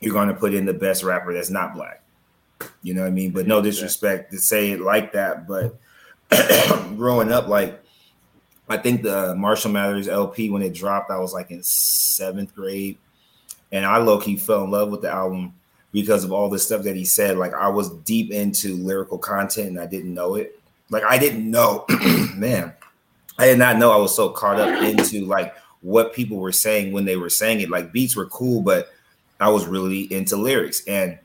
You're going to put in the best rapper that's not black. You know what I mean? But no disrespect to say it like that. But growing up, like, I think the Marshall Mathers LP, when it dropped, I was like in seventh grade. And I low key fell in love with the album because of all the stuff that he said. Like I was deep into lyrical content and I didn't know it. Like I didn't know, man, I did not know I was so caught up into like what people were saying when they were saying it. Like beats were cool, but I was really into lyrics. And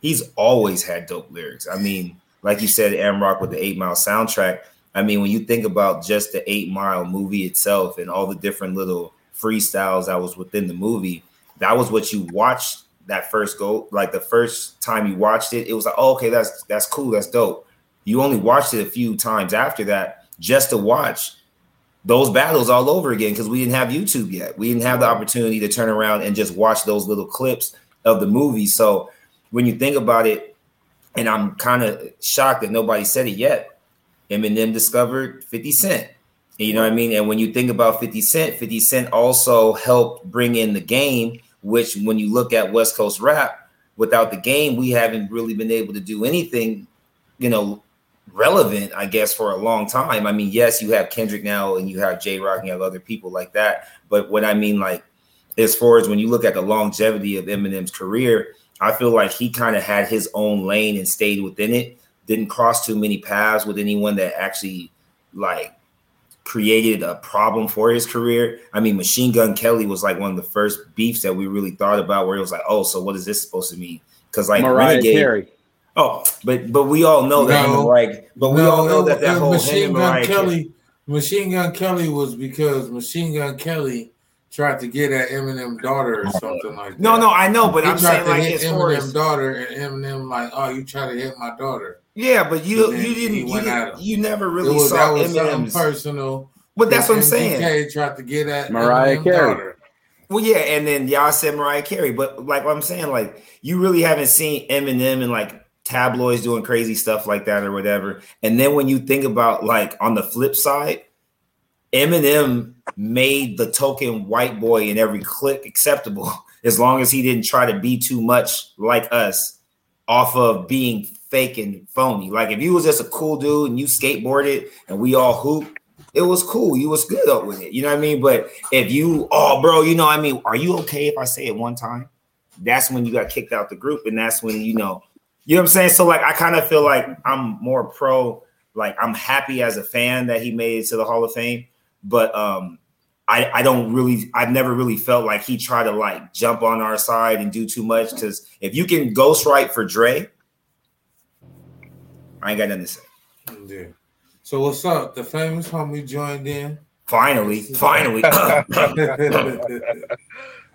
he's always had dope lyrics. I mean, like you said, Amrock with the Eight Mile soundtrack. I mean, when you think about just the Eight Mile movie itself and all the different little freestyles that was within the movie, that was what you watched that first go, like the first time you watched it, it was like, oh, okay, that's that's cool, that's dope. You only watched it a few times after that just to watch those battles all over again because we didn't have YouTube yet. We didn't have the opportunity to turn around and just watch those little clips of the movie. So when you think about it, and I'm kind of shocked that nobody said it yet. Eminem discovered 50 Cent. You know what I mean? And when you think about 50 Cent, 50 Cent also helped bring in the game which when you look at West Coast rap, without the game, we haven't really been able to do anything, you know, relevant, I guess, for a long time. I mean, yes, you have Kendrick now and you have Jay Rock and you have other people like that. But what I mean, like, as far as when you look at the longevity of Eminem's career, I feel like he kind of had his own lane and stayed within it, didn't cross too many paths with anyone that actually like created a problem for his career. I mean, Machine Gun Kelly was like one of the first beefs that we really thought about, where it was like, oh, so what is this supposed to mean? Because like Mariah Renegade, Carey. Oh, but but we all know that no, like, but we no, all know that that whole Machine Gun Kelly, Machine Gun Kelly was because Machine Gun Kelly tried to get at Eminem daughter or something like that. No, no, I know, but he I'm saying to like hit Eminem daughter, and Eminem like, oh, you try to hit my daughter. Yeah, but you you didn't you, didn't, you never really was, saw Eminem's personal. But that's what I'm saying. MGK tried to get at Mariah Carey. Daughter. Well, yeah, and then y'all said Mariah Carey, but like what I'm saying, like you really haven't seen Eminem and like tabloids doing crazy stuff like that or whatever. And then when you think about like on the flip side, Eminem made the token white boy in every clip acceptable as long as he didn't try to be too much like us off of being fake and phony. Like if you was just a cool dude and you skateboarded and we all hoop, it was cool. You was good up with it. You know what I mean? But if you, oh, bro, you know, I mean, are you okay if I say it one time? That's when you got kicked out the group, and that's when you know, you know what I'm saying. So like, I kind of feel like I'm more pro. Like I'm happy as a fan that he made it to the Hall of Fame, but um, I, I don't really I've never really felt like he tried to like jump on our side and do too much because if you can ghostwrite for Dre, I ain't got nothing to say. Yeah. So what's up? The famous homie joined in. Finally, finally.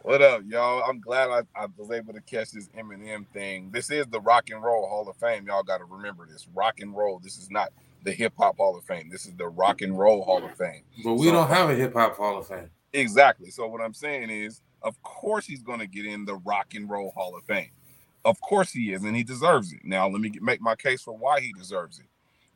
What up, y'all? I'm glad I, I, was able to catch this Eminem thing. This is the Rock and Roll Hall of Fame. Y'all got to remember this. Rock and Roll. This is not the Hip Hop Hall of Fame. This is the Rock and Roll Hall of Fame. But we so, don't have a Hip Hop Hall of Fame. Exactly. So what I'm saying is, of course, he's going to get in the Rock and Roll Hall of Fame. Of course he is, and he deserves it. Now let me get, make my case for why he deserves it.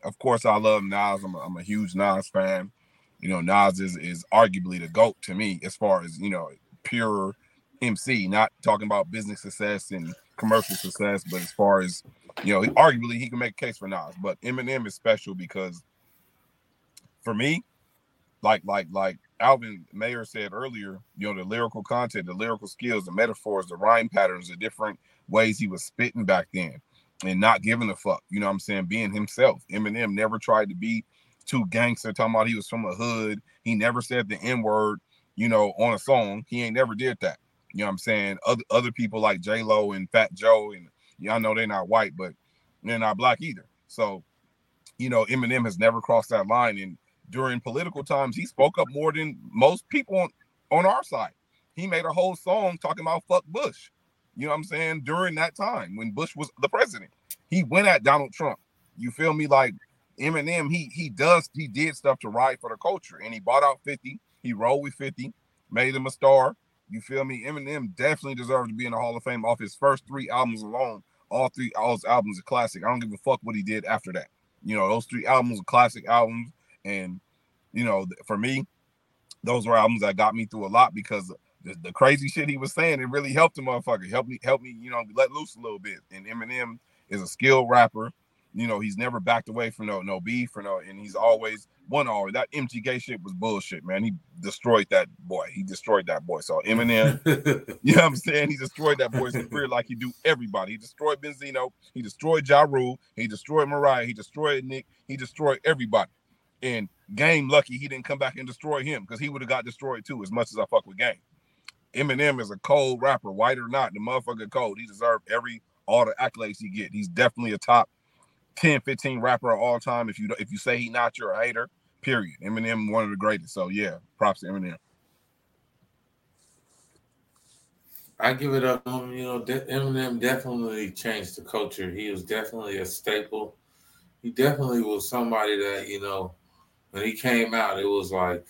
Of course, I love Nas. I'm a, I'm a huge Nas fan. You know, Nas is is arguably the goat to me as far as you know pure MC, not talking about business success and commercial success, but as far as you know, arguably he can make a case for Nas. But Eminem is special because for me, like like like Alvin Mayer said earlier, you know, the lyrical content, the lyrical skills, the metaphors, the rhyme patterns, the different ways he was spitting back then and not giving a fuck. You know what I'm saying? Being himself. Eminem never tried to be too gangster, talking about he was from a hood. He never said the N-word, you know, on a song. He ain't never did that. You know what I'm saying? Other other people like J Lo and Fat Joe, and y'all know they're not white, but they're not black either. So, you know, Eminem has never crossed that line. And during political times, he spoke up more than most people on, on our side. He made a whole song talking about fuck Bush. You know what I'm saying? During that time when Bush was the president, he went at Donald Trump. You feel me? Like Eminem, he he does he did stuff to ride for the culture, and he bought out 50. He rolled with 50, made him a star. You feel me? Eminem definitely deserves to be in the Hall of Fame off his first three albums alone. All three all his albums are classic. I don't give a fuck what he did after that. You know, those three albums are classic albums. And you know, for me, those were albums that got me through a lot because the, the crazy shit he was saying, it really helped the motherfucker. Help me, help me, you know, let loose a little bit. And Eminem is a skilled rapper. You know, he's never backed away from no no beef or no, and he's always one all that MGK shit was bullshit, man. He destroyed that boy. He destroyed that boy. So Eminem, you know what I'm saying? He destroyed that boy's career like he do everybody. He destroyed Benzino, he destroyed Ja Rule, he destroyed Mariah, he destroyed Nick, he destroyed everybody. And Game lucky he didn't come back and destroy him because he would have got destroyed too, as much as I fuck with Game. Eminem is a cold rapper, white or not, the motherfucker cold. He deserved every all the accolades he get. He's definitely a top 10, 15 rapper of all time. If you if you say he not, you're a hater. Period. Eminem, one of the greatest. So yeah, props to Eminem. I give it up. Um, you know, De- Eminem definitely changed the culture. He was definitely a staple. He definitely was somebody that you know, when he came out, it was like,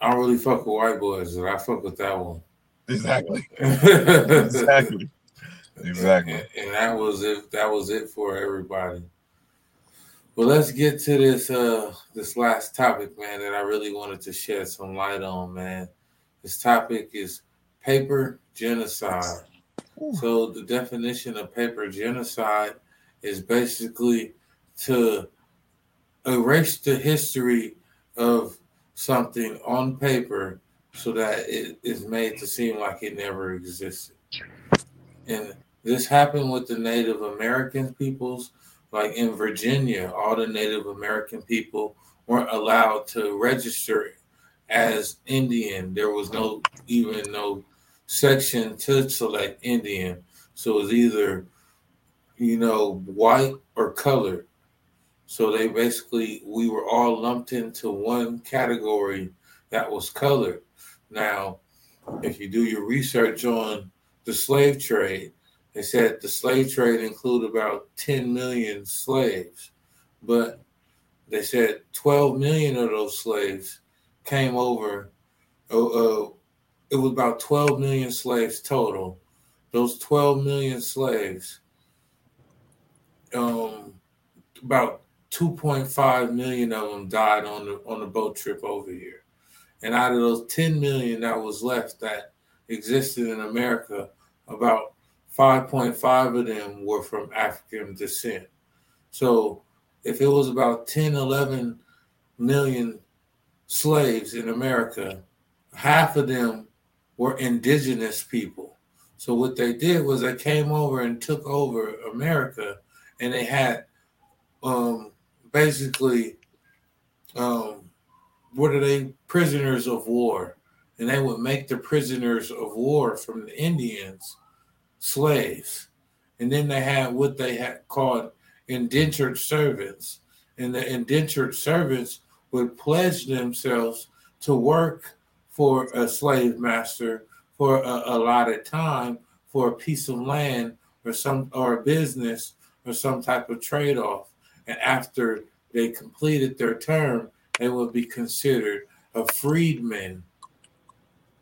I don't really fuck with white boys, but I fuck with that one. Exactly. exactly. Exactly. And, and, that was it. That was it for everybody. Well, let's get to this uh this last topic, man, that I really wanted to shed some light on, man. This topic is paper genocide. Ooh. So the definition of paper genocide is basically to erase the history of something on paper so that it is made to seem like it never existed. And this happened with the Native American peoples. Like in Virginia, all the Native American people weren't allowed to register as Indian. There was no even no section to select Indian. So it was either, you know, white or colored. So they basically we were all lumped into one category that was colored. Now, if you do your research on the slave trade, they said the slave trade included about 10 million slaves, but they said 12 million of those slaves came over. Uh, uh, it was about 12 million slaves total. Those 12 million slaves, um, about 2.5 million of them died on the on the boat trip over here. And out of those 10 million that was left that existed in America, about 5.5 of them were from African descent. So if it was about 10, 11 million slaves in America, half of them were indigenous people. So what they did was they came over and took over America and they had um, basically um, what are they prisoners of war and they would make the prisoners of war from the Indians slaves. And then they had what they had called indentured servants. And the indentured servants would pledge themselves to work for a slave master for a allotted time for a piece of land or some or a business or some type of trade-off. And after they completed their term, they would be considered a freedman.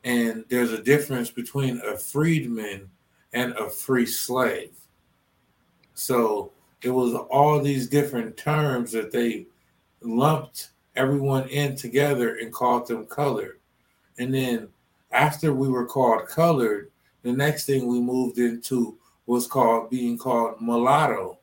And there's a difference between a freedman and a free slave. So it was all these different terms that they lumped everyone in together and called them colored. And then after we were called colored, the next thing we moved into was called being called mulatto.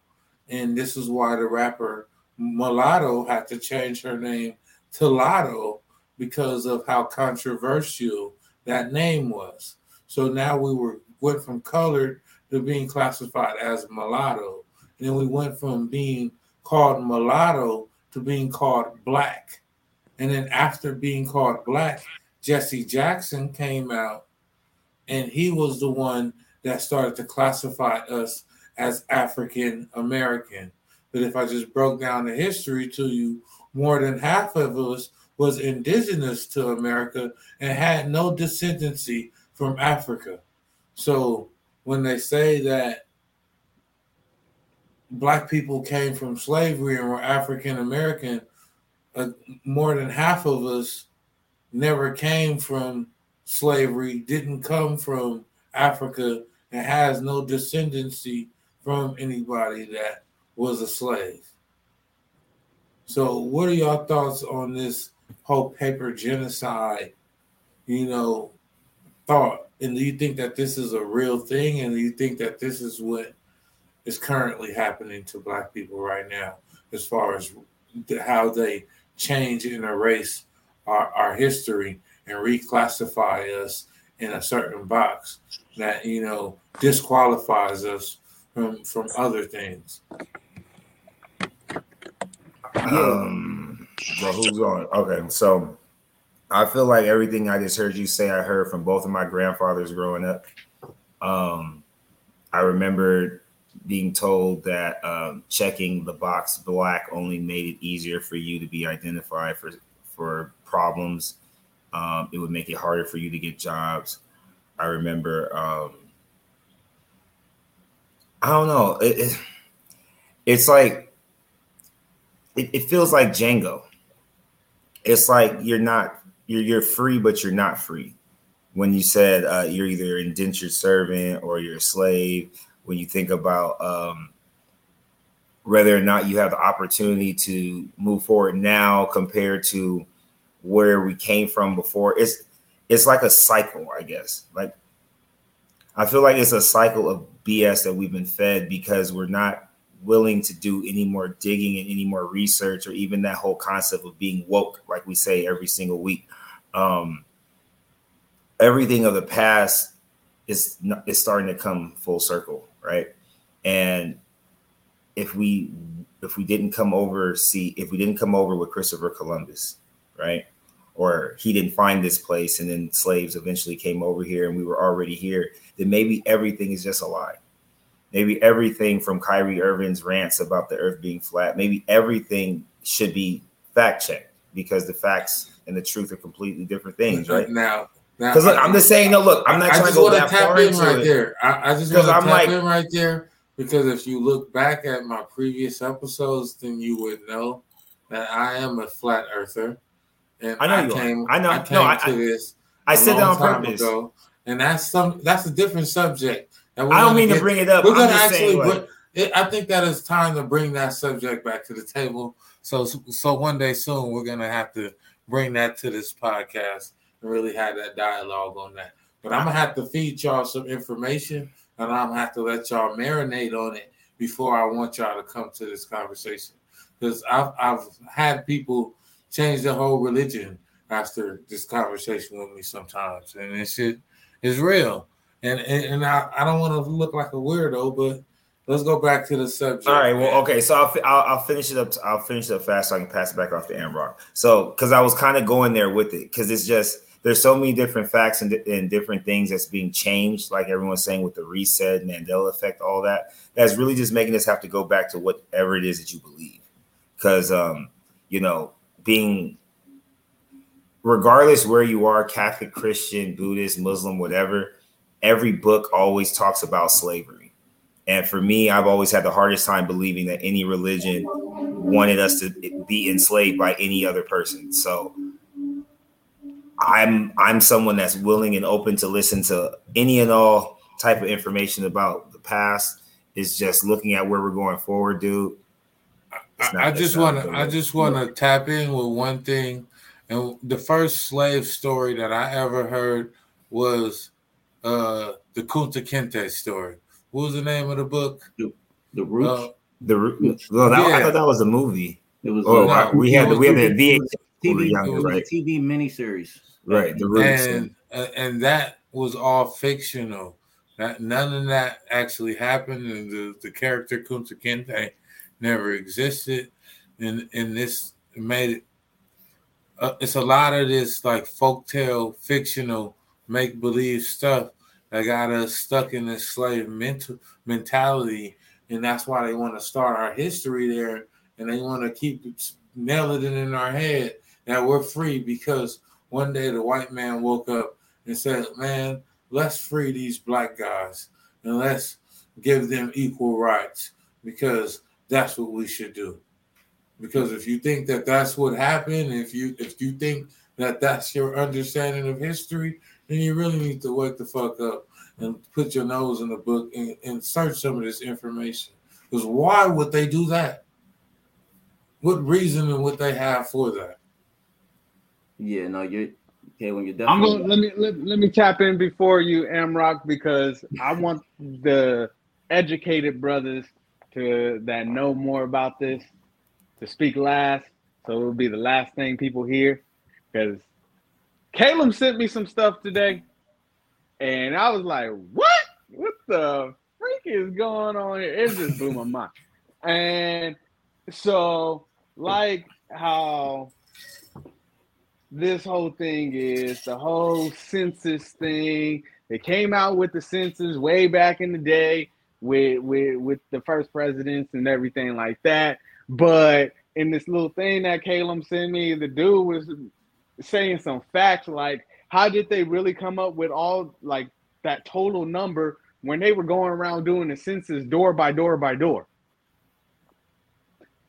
And this is why the rapper Mulatto had to change her name to Latto because of how controversial that name was. So now we were went from colored to being classified as mulatto. And then we went from being called mulatto to being called black. And then after being called black, Jesse Jackson came out and he was the one that started to classify us as African American. But if I just broke down the history to you, more than half of us was indigenous to America and had no descendancy from Africa. So when they say that black people came from slavery and were African American, uh, more than half of us never came from slavery, didn't come from Africa, and has no descendancy from anybody that was a slave. So, what are your thoughts on this whole paper genocide? You know, thought, and do you think that this is a real thing? And do you think that this is what is currently happening to Black people right now, as far as how they change and erase our, our history and reclassify us in a certain box that you know disqualifies us from from other things. Um, who's on? Okay, so I feel like everything I just heard you say, I heard from both of my grandfathers growing up. Um, I remember being told that um, checking the box black only made it easier for you to be identified for for problems. Um, it would make it harder for you to get jobs. I remember. Um, I don't know. It, it, it's like it, it feels like Django. It's like you're not you're you're free, but you're not free. When you said uh, you're either indentured servant or you're a slave, when you think about um, whether or not you have the opportunity to move forward now compared to where we came from before. It's it's like a cycle, I guess. Like I feel like it's a cycle of BS that we've been fed because we're not willing to do any more digging and any more research or even that whole concept of being woke, like we say every single week. Um, everything of the past is is starting to come full circle, right? And if we if we didn't come over, see if we didn't come over with Christopher Columbus, right? Or he didn't find this place and then slaves eventually came over here and we were already here, then maybe everything is just a lie. Maybe everything from Kyrie Irving's rants about the earth being flat, maybe everything should be fact checked because the facts and the truth are completely different things, right? Now, because look, I'm just saying, no, look, I'm not I trying to just go to that tap far in into right it. there. I, I just want to tap like- in right there because if you look back at my previous episodes, then you would know that I am a flat earther, and I know I you are. came. I know. I No, came I- to this. I a said that on purpose. ago, and that's some. That's a different subject. we're I don't mean to bring it up. We're gonna actually. like, bring- it, I think that it's time to bring that subject back to the table. So, so one day soon, we're gonna have to bring that to this podcast and really have that dialogue on that. But I'm gonna have to feed y'all some information, and I'm gonna have to let y'all marinate on it before I want y'all to come to this conversation. Because I've I've had people change their whole religion after this conversation with me sometimes, and this shit is real. And and, and I, I don't want to look like a weirdo, but let's go back to the subject. All right. Well, okay. So I'll, I'll I'll finish it up. I'll finish it up fast so I can pass it back off to Amrock. So because I was kind of going there with it because it's just there's so many different facts and, and different things that's being changed, like everyone's saying with the reset, Mandela effect, all that. That's really just making us have to go back to whatever it is that you believe, because um, you know, being regardless where you are, Catholic, Christian, Buddhist, Muslim, whatever, every book always talks about slavery. And for me, I've always had the hardest time believing that any religion wanted us to be enslaved by any other person. So I'm I'm someone that's willing and open to listen to any and all type of information about the past. Is just looking at where we're going forward, dude. I, I just want to I just want to tap in with one thing, and the first slave story that I ever heard was uh the Kunta Kinte story. What was the name of the book? The, the Roots. Uh, the well, that, yeah. I thought that was a movie. It was. Oh, no, we had we had the VH TV, younger, right? TV miniseries. Right. The Roots. And uh, and that was all fictional. That none of that actually happened, and the, the character Kunta Kinte never existed. And and this made it. Uh, it's a lot of this like folktale, fictional, make believe stuff that got us stuck in this slave mental mentality, and that's why they want to start our history there, and they want to keep nailing it in our head that we're free because one day the white man woke up and said, "Man, let's free these black guys and let's give them equal rights because that's what we should do." Because if you think that that's what happened, if you if you think that that's your understanding of history, then you really need to wake the fuck up and put your nose in the book and, and search some of this information. Because why would they do that? What reason would they have for that? Yeah, no, you're okay when you're definitely. I'm gonna let me let, let me tap in before you, Amrock, because I want the educated brothers to that know more about this to speak last. So it will be the last thing people hear because Caleb sent me some stuff today, and I was like, "What? What the freak is going on here?" It just blew my mind. And so, like how this whole thing is the whole census thing. They came out with the census way back in the day with with with the first presidents and everything like that. But in this little thing that Caleb sent me, the dude was saying some facts like how did they really come up with all like that total number when they were going around doing the census door by door by door?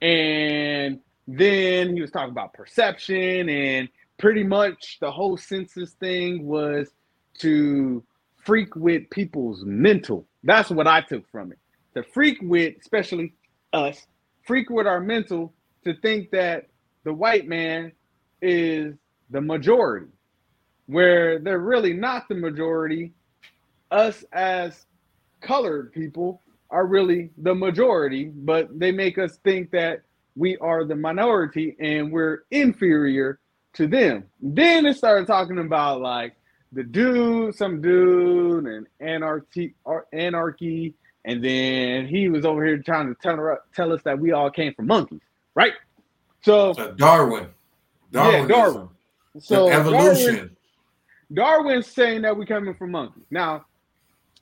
And then he was talking about perception and pretty much the whole census thing was to freak with people's mental. That's what i took from it. To freak with especially us freak with our mental to think that the white man is the majority, where they're really not the majority. Us as colored people are really the majority, but they make us think that we are the minority and we're inferior to them. Then it started talking about like the dude, some dude, and anarchy, anarchy, and then he was over here trying to tell, tell us that we all came from monkeys, right? So, so Darwin, Darwin, yeah, Darwin. So evolution. Darwin, Darwin's saying that we're coming from monkeys. Now,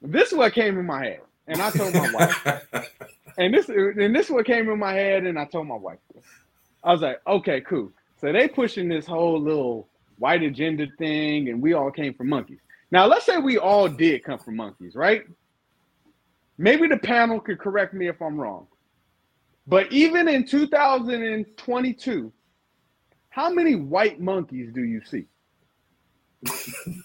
this is what came in my head, and I told my wife. and this and this is what came in my head, and I told my wife. I was like, okay, cool. So they pushing this whole little white agenda thing, and we all came from monkeys. Now, let's say we all did come from monkeys, right? Maybe the panel could correct me if I'm wrong. But even in 2022, how many white monkeys do you see?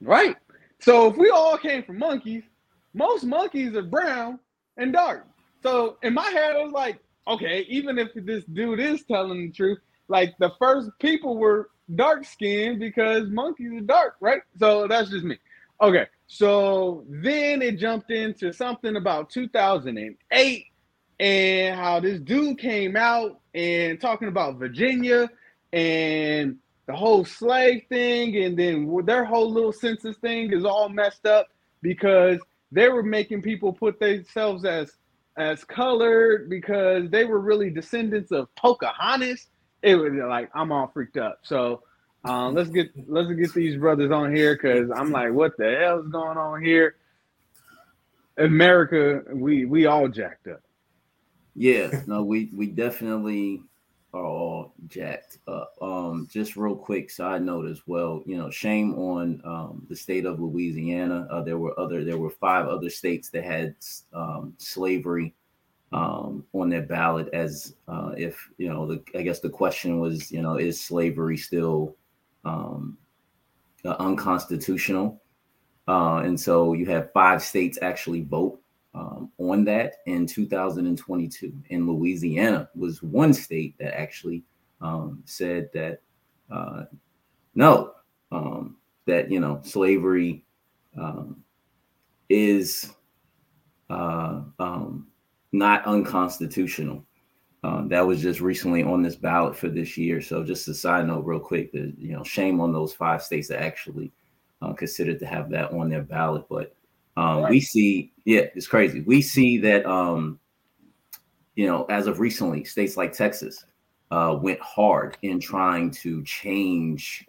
right? So if we all came from monkeys, most monkeys are brown and dark. So in my head, I was like, okay, even if this dude is telling the truth, like the first people were dark skinned because monkeys are dark, right? So that's just me. Okay, so then it jumped into something about 2008 and how this dude came out and talking about Virginia and the whole slave thing, and then their whole little census thing is all messed up because they were making people put themselves as as colored because they were really descendants of Pocahontas. It was like I'm all freaked up. So um, let's get let's get these brothers on here because I'm like, what the hell is going on here? America, we we all jacked up. Yeah, no, we we definitely are all jacked up. Um, just real quick side note as well. You know, shame on um, the state of Louisiana. Uh, there were other, there were five other states that had um, slavery um, on their ballot. As uh, if you know, the, I guess the question was, you know, is slavery still um, uh, unconstitutional? Uh, and so you have five states actually vote um, on that in 2022. And Louisiana was one state that actually um, said that uh, no, um, that you know slavery um, is uh, um, not unconstitutional. Um, that was just recently on this ballot for this year. So just a side note, real quick, that you know, shame on those five states that actually uh, considered to have that on their ballot. But um, we see, yeah, it's crazy. We see that, um, you know, as of recently, states like Texas uh, went hard in trying to change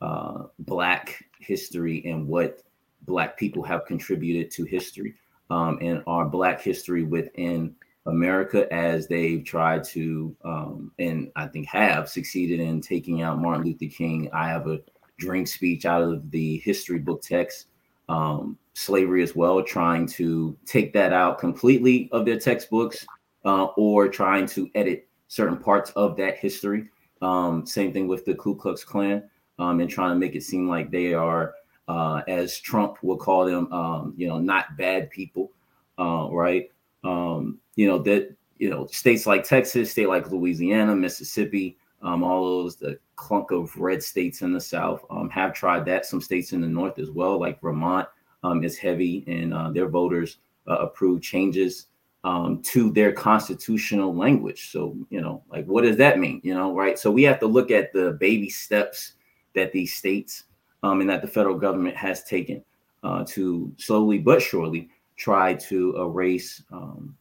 uh, Black history and what Black people have contributed to history um, and our Black history within America as they've tried to, um, and I think have succeeded in taking out Martin Luther King. I have a dream speech out of the history book text. Um, slavery as well, trying to take that out completely of their textbooks uh, or trying to edit certain parts of that history. Um, same thing with the Ku Klux Klan um, and trying to make it seem like they are, uh, as Trump will call them, um, you know, not bad people, uh, right? Um, you know, that, you know, states like Texas, state like Louisiana, Mississippi, um, all those, the clunk of red states in the South um, have tried that. Some states in the North as well, like Vermont, um, is heavy, and uh, their voters uh, approve changes um, to their constitutional language. So, you know, like what does that mean? You know, right? So we have to look at the baby steps that these states um, and that the federal government has taken uh, to slowly but surely try to erase um,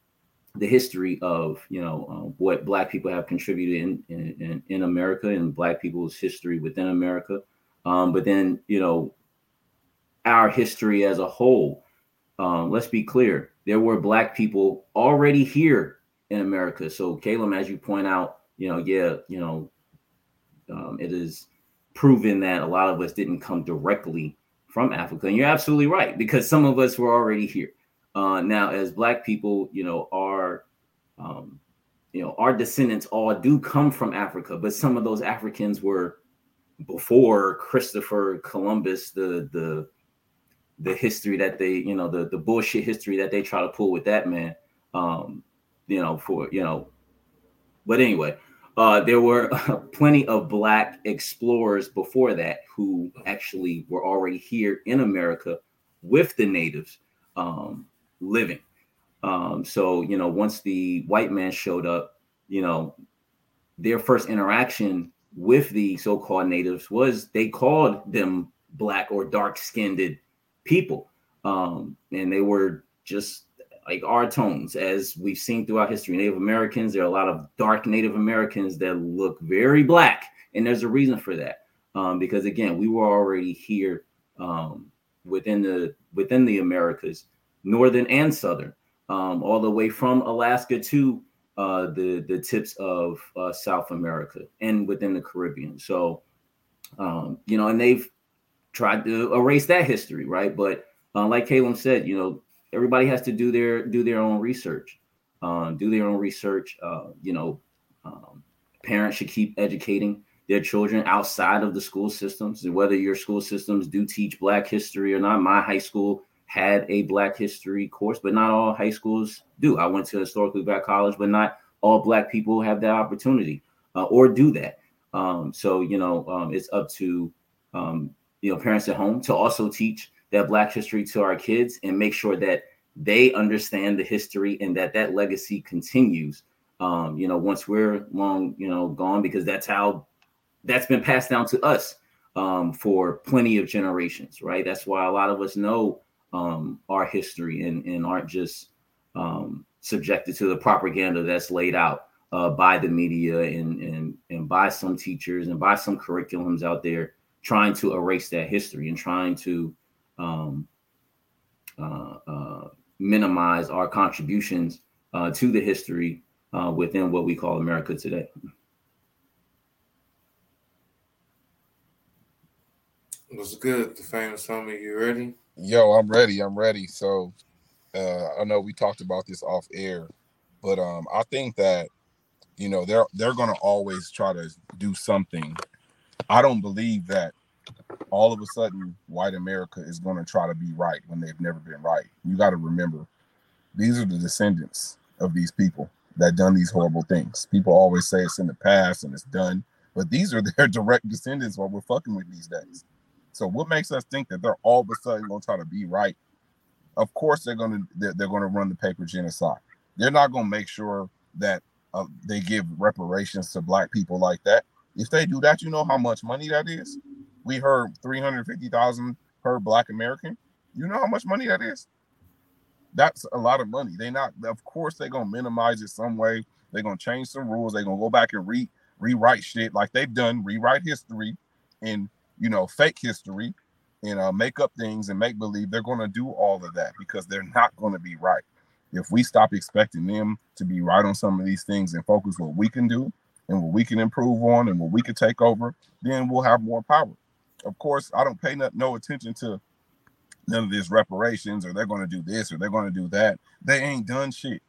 the history of you know uh, what Black people have contributed in, in in America and Black people's history within America. Um, but then you know our history as a whole. Um, let's be clear, there were black people already here in America. So, Caleb, as you point out, you know, yeah, you know, um, it is proven that a lot of us didn't come directly from Africa. And you're absolutely right, because some of us were already here. Uh, now, as black people, you know, our um, you know, our descendants all do come from Africa, but some of those Africans were before Christopher Columbus, the the the history that they, you know, the the bullshit history that they try to pull with that man. Um, you know, for you know, but anyway, uh, there were plenty of black explorers before that who actually were already here in America with the natives um, living. Um, so you know, once the white man showed up, you know, their first interaction with the so-called natives was they called them black or dark-skinned people. Um, and they were just like our tones, as we've seen throughout history. Native Americans, there are a lot of dark Native Americans that look very black, and there's a reason for that. Um, because again, we were already here um, within the within the Americas, northern and southern, um, all the way from Alaska to uh, the the tips of uh, South America and within the Caribbean. So, um, you know, and they've tried to erase that history, right? But uh, like Caleb said, you know, everybody has to do their do their own research, um, do their own research. Uh, you know, um, parents should keep educating their children outside of the school systems, and whether your school systems do teach Black history or not. My high school had a Black history course, but not all high schools do. I went to a historically Black college, but not all Black people have that opportunity uh, or do that. Um, so you know, um, it's up to um, you know parents at home to also teach that black history to our kids and make sure that they understand the history and that that legacy continues um you know once we're long you know gone because that's how that's been passed down to us um for plenty of generations right that's why a lot of us know um, our history and, and aren't just um, subjected to the propaganda that's laid out uh, by the media and, and, and by some teachers and by some curriculums out there trying to erase that history and trying to um, uh, uh, minimize our contributions uh, to the history uh, within what we call America today. What's good, the famous homie? You ready? Yo, I'm ready. I'm ready. So uh I know we talked about this off air, but um I think that you know they're they're gonna always try to do something. I don't believe that all of a sudden white America is gonna try to be right when they've never been right. You gotta remember these are the descendants of these people that done these horrible things. People always say it's in the past and it's done, but these are their direct descendants what we're fucking with these days. So what makes us think that they're all of a sudden going to try to be right? Of course they're going to they're, they're going to run the paper genocide. They're not going to make sure that uh, they give reparations to black people like that. If they do that, you know how much money that is. We heard three hundred fifty thousand per black American. You know how much money that is. That's a lot of money. They not, of course, they're gonna minimize it some way. They're gonna change some rules. They're gonna go back and re rewrite shit like they've done, rewrite history and you know, fake history and uh, make up things and make believe. They're gonna do all of that because they're not gonna be right. If we stop expecting them to be right on some of these things and focus what we can do and what we can improve on and what we can take over, then we'll have more power. Of course, I don't pay no, no attention to none of this reparations or they're going to do this or they're going to do that. They ain't done shit.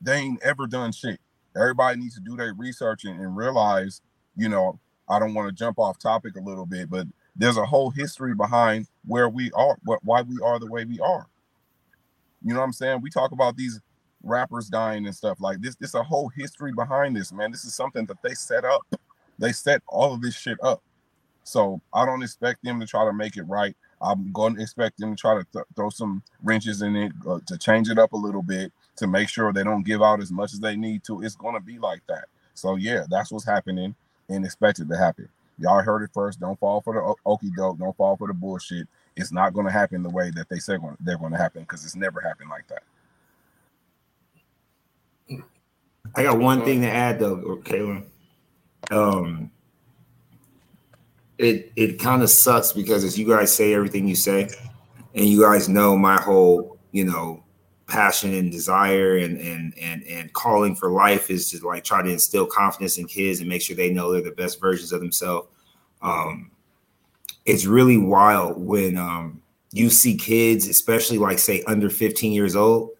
They ain't ever done shit. Everybody needs to do their research and, and realize, you know, I don't want to jump off topic a little bit, but there's a whole history behind where we are, what why we are the way we are. You know what I'm saying? We talk about these rappers dying and stuff like this. There's a whole history behind this, man. This is something that they set up. They set all of this shit up. So I don't expect them to try to make it right. I'm going to expect them to try to th- throw some wrenches in it uh, to change it up a little bit to make sure they don't give out as much as they need to. It's going to be like that. So yeah, that's what's happening and expected to happen. Y'all heard it first. Don't fall for the o- okey doke. Don't fall for the bullshit. It's not going to happen the way that they say they're going to happen because it's never happened like that. I got one thing to add though, Kaylin. Um, it it kind of sucks because as you guys say everything you say, and you guys know my whole you know passion and desire and and and and calling for life is to like try to instill confidence in kids and make sure they know they're the best versions of themselves. Um, it's really wild when um, you see kids, especially like say under 15 years old,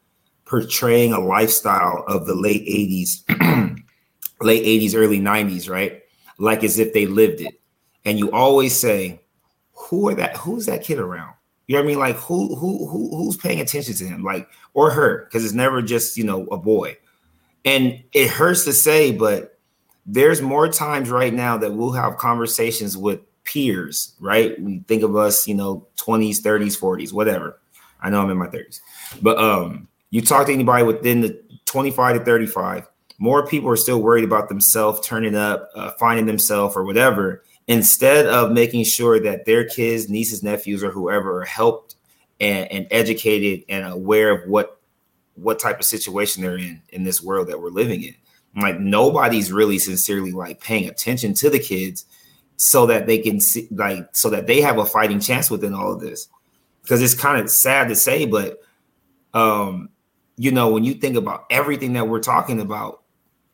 portraying a lifestyle of the late 80s, late 80s, early 90s, right? Like as if they lived it and you always say, "Who are that? Who's that kid around?" You know what I mean? Like who who who who's paying attention to him, like or her? Because it's never just you know a boy. And it hurts to say, but there's more times right now that we'll have conversations with peers, right? We think of us, you know, 20s, 30s, 40s, whatever. I know I'm in my 30s, but um, you talk to anybody within the 25 to 35, more people are still worried about themselves turning up, uh, finding themselves, or whatever, instead of making sure that their kids, nieces, nephews, or whoever are helped and, and educated and aware of what what type of situation they're in in this world that we're living in. Like nobody's really sincerely like paying attention to the kids so that they can see like so that they have a fighting chance within all of this. Because it's kind of sad to say, but um, you know, when you think about everything that we're talking about,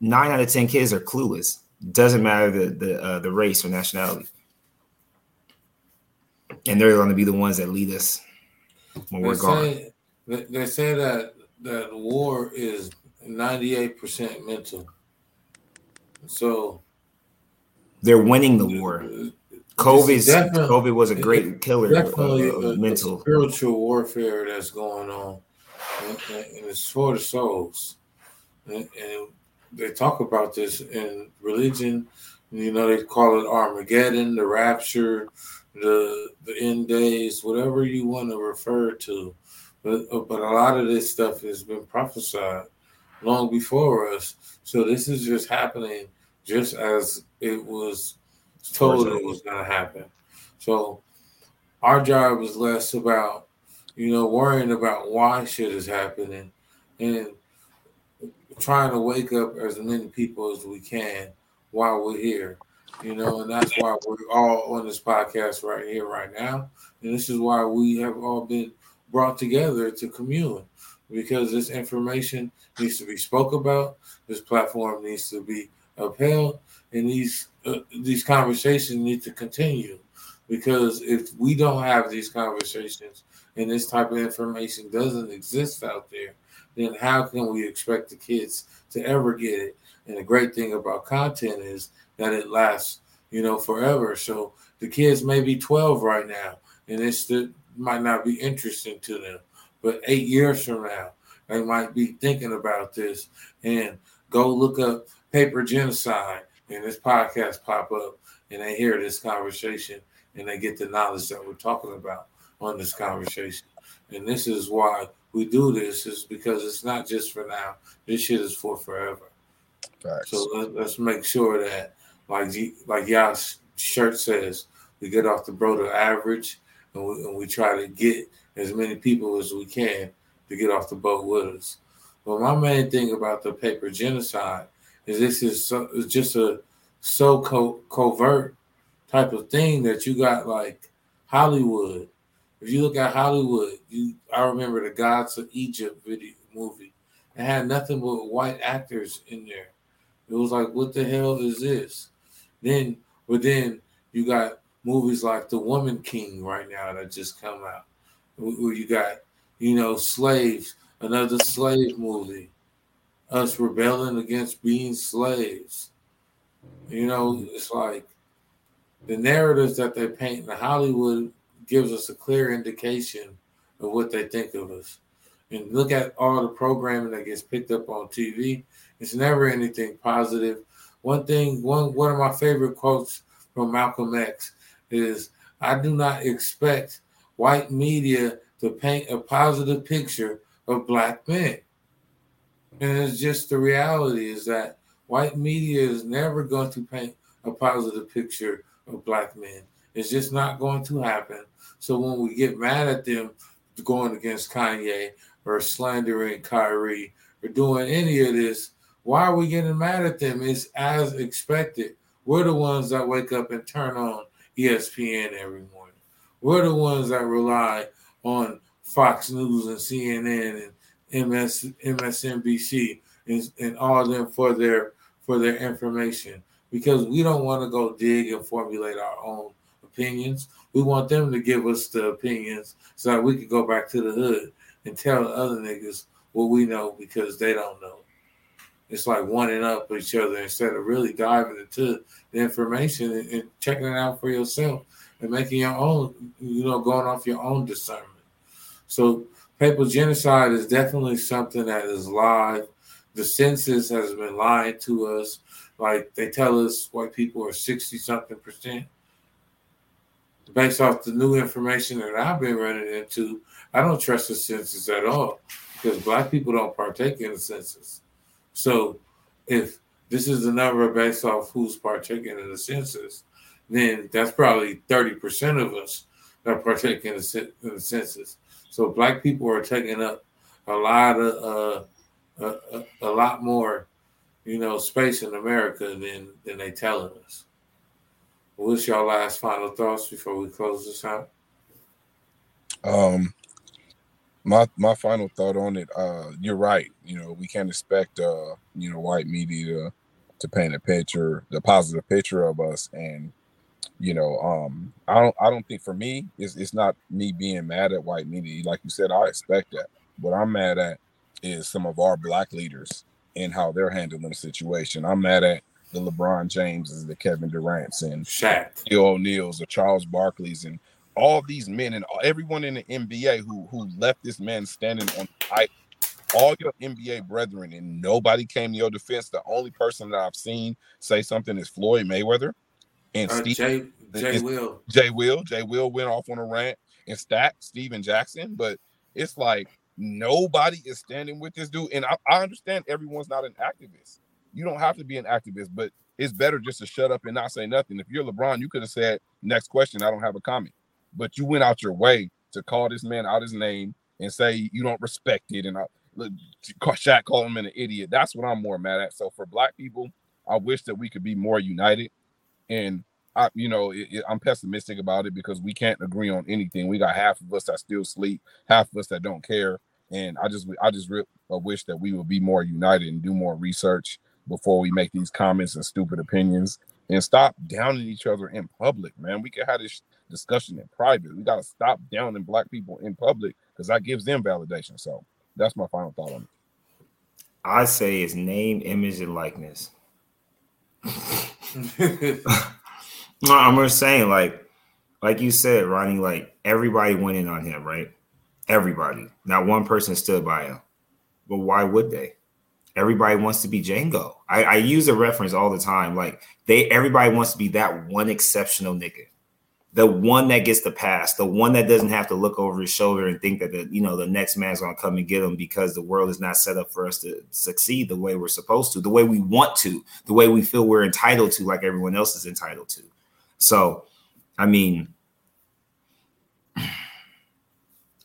nine out of ten kids are clueless doesn't matter the the uh, the race or nationality, and they're going to be the ones that lead us when they we're say, gone. They say that that war is ninety eight percent mental. So they're winning the war. COVID, COVID was a great killer. Definitely of, of mental spiritual warfare that's going on, and, and it's for the souls. And, and they talk about this in religion. You know, they call it Armageddon, the rapture, the the end days, whatever you want to refer to. But uh, but a lot of this stuff has been prophesied long before us. So this is just happening just as it was told it was going to happen. So our job is less about you know worrying about why shit is happening and trying to wake up as many people as we can while we're here. You know, and that's why we're all on this podcast right here, right now. And this is why we have all been brought together to commune because this information needs to be spoke about. This platform needs to be upheld, and these uh, these conversations need to continue Because if we don't have these conversations and this type of information doesn't exist out there, then how can we expect the kids to ever get it? And the great thing about content is that it lasts, you know, forever. So the kids may be 12 right now, and it still might not be interesting to them. But eight years from now, they might be thinking about this and go look up paper genocide and this podcast pop up and they hear this conversation and they get the knowledge that we're talking about on this conversation. And this is why we do this is because it's not just for now. This shit is for forever. Facts. So let, us make sure that, like like y'all's shirt says, we get off the broader average, and we, and we try to get as many people as we can to get off the boat with us. But my main thing about the paper genocide is this is so, it's just a so co- covert type of thing that you got like Hollywood. If you look at Hollywood, you I remember the Gods of Egypt video movie. It had nothing but white actors in there. It was like, what the hell is this? Then, but then you got movies like The Woman King right now that just come out, where you got, you know, slaves, another slave movie, us rebelling against being slaves. You know, it's like the narratives that they paint in Hollywood gives us a clear indication of what they think of us. And look at all the programming that gets picked up on TV. It's never anything positive. One thing, one one of my favorite quotes from Malcolm X is I do not expect white media to paint a positive picture of black men. And it's just the reality is that white media is never going to paint a positive picture of black men. It's just not going to happen. So when we get mad at them going against Kanye or slandering Kyrie or doing any of this, why are we getting mad at them? It's as expected. We're the ones that wake up and turn on ESPN every morning. We're the ones that rely on Fox News and CNN and MS, MSNBC and, and all of them for their for their information because we don't want to go dig and formulate our own opinions. We want them to give us the opinions so that we can go back to the hood and tell the other niggas what we know because they don't know. It's like wanting up each other instead of really diving into the information and, and checking it out for yourself and making your own, you know, going off your own discernment. So paper genocide is definitely something that is live. The census has been lying to us. Like they tell us white people are 60 something percent. Based off the new information that I've been running into, I don't trust the census at all because black people don't partake in the census. So if this is the number based off who's partaking in the census, then that's probably 30% of us that partake in the, in the census. So black people are taking up a lot of uh, a, a, a, lot more, you know, space in America than than they telling us. What's your last final thoughts before we close this out? Um, my my final thought on it, uh, you're right. You know, we can't expect uh, you know, white media to paint a picture, the positive picture of us and you know um i don't i don't think for me it's, it's not me being mad at white media like you said i expect that what i'm mad at is some of our black leaders and how they're handling the situation i'm mad at the lebron jameses the kevin durant's and Shaq. o'neal's the charles barkley's and all these men and everyone in the nba who who left this man standing on I, all your NBA brethren, and nobody came to your defense. The only person that I've seen say something is Floyd Mayweather and uh, Steve, Jay, Jay Will. Jay Will. Jay Will went off on a rant and stacked Stephen Jackson, but it's like nobody is standing with this dude. And I, I understand everyone's not an activist. You don't have to be an activist, but it's better just to shut up and not say nothing. If you're LeBron, you could have said, next question, I don't have a comment. But you went out your way to call this man out his name and say you don't respect it. And I, Shaq call him an idiot. That's what I'm more mad at. So for black people, I wish that we could be more united and I, you know, it, it, I'm pessimistic about it because we can't agree on anything. We got half of us that still sleep, half of us that don't care, and I just, I just re- wish that we would be more united and do more research before we make these comments and stupid opinions. and stop downing each other in public, man. We can have this discussion in private. We got to stop downing black people in public because that gives them validation. So that's my final thought on it. I say it's name, image, and likeness. no, I'm just saying, like, like you said, Ronnie, like everybody went in on him, right? Everybody. Not one person stood by him. But why would they? Everybody wants to be Django. I, I use a reference all the time. Like they everybody wants to be that one exceptional nigga the one that gets the pass, the one that doesn't have to look over his shoulder and think that the you know the next man's gonna come and get him because the world is not set up for us to succeed the way we're supposed to, the way we want to, the way we feel we're entitled to, like everyone else is entitled to. So, I mean, I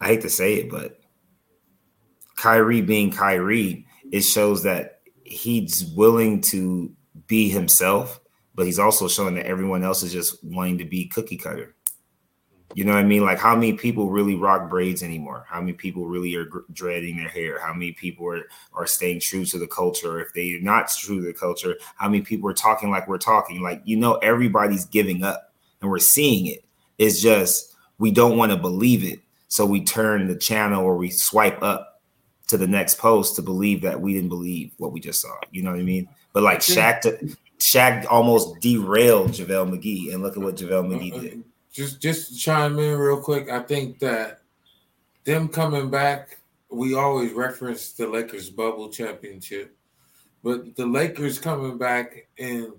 hate to say it, but Kyrie being Kyrie, it shows that he's willing to be himself but he's also showing that everyone else is just wanting to be cookie cutter. You know what I mean? Like how many people really rock braids anymore? How many people really are dreading their hair? How many people are, are staying true to the culture? If they're not true to the culture, how many people are talking like we're talking? Like, you know, everybody's giving up and we're seeing it. It's just we don't want to believe it. So we turn the channel or we swipe up to the next post to believe that we didn't believe what we just saw. You know what I mean? But like Shaq to Shaq almost derailed JaVale McGee, and look at what JaVale McGee uh-uh. did. Just just chime in real quick. I think that them coming back, we always reference the Lakers bubble championship, but the Lakers coming back and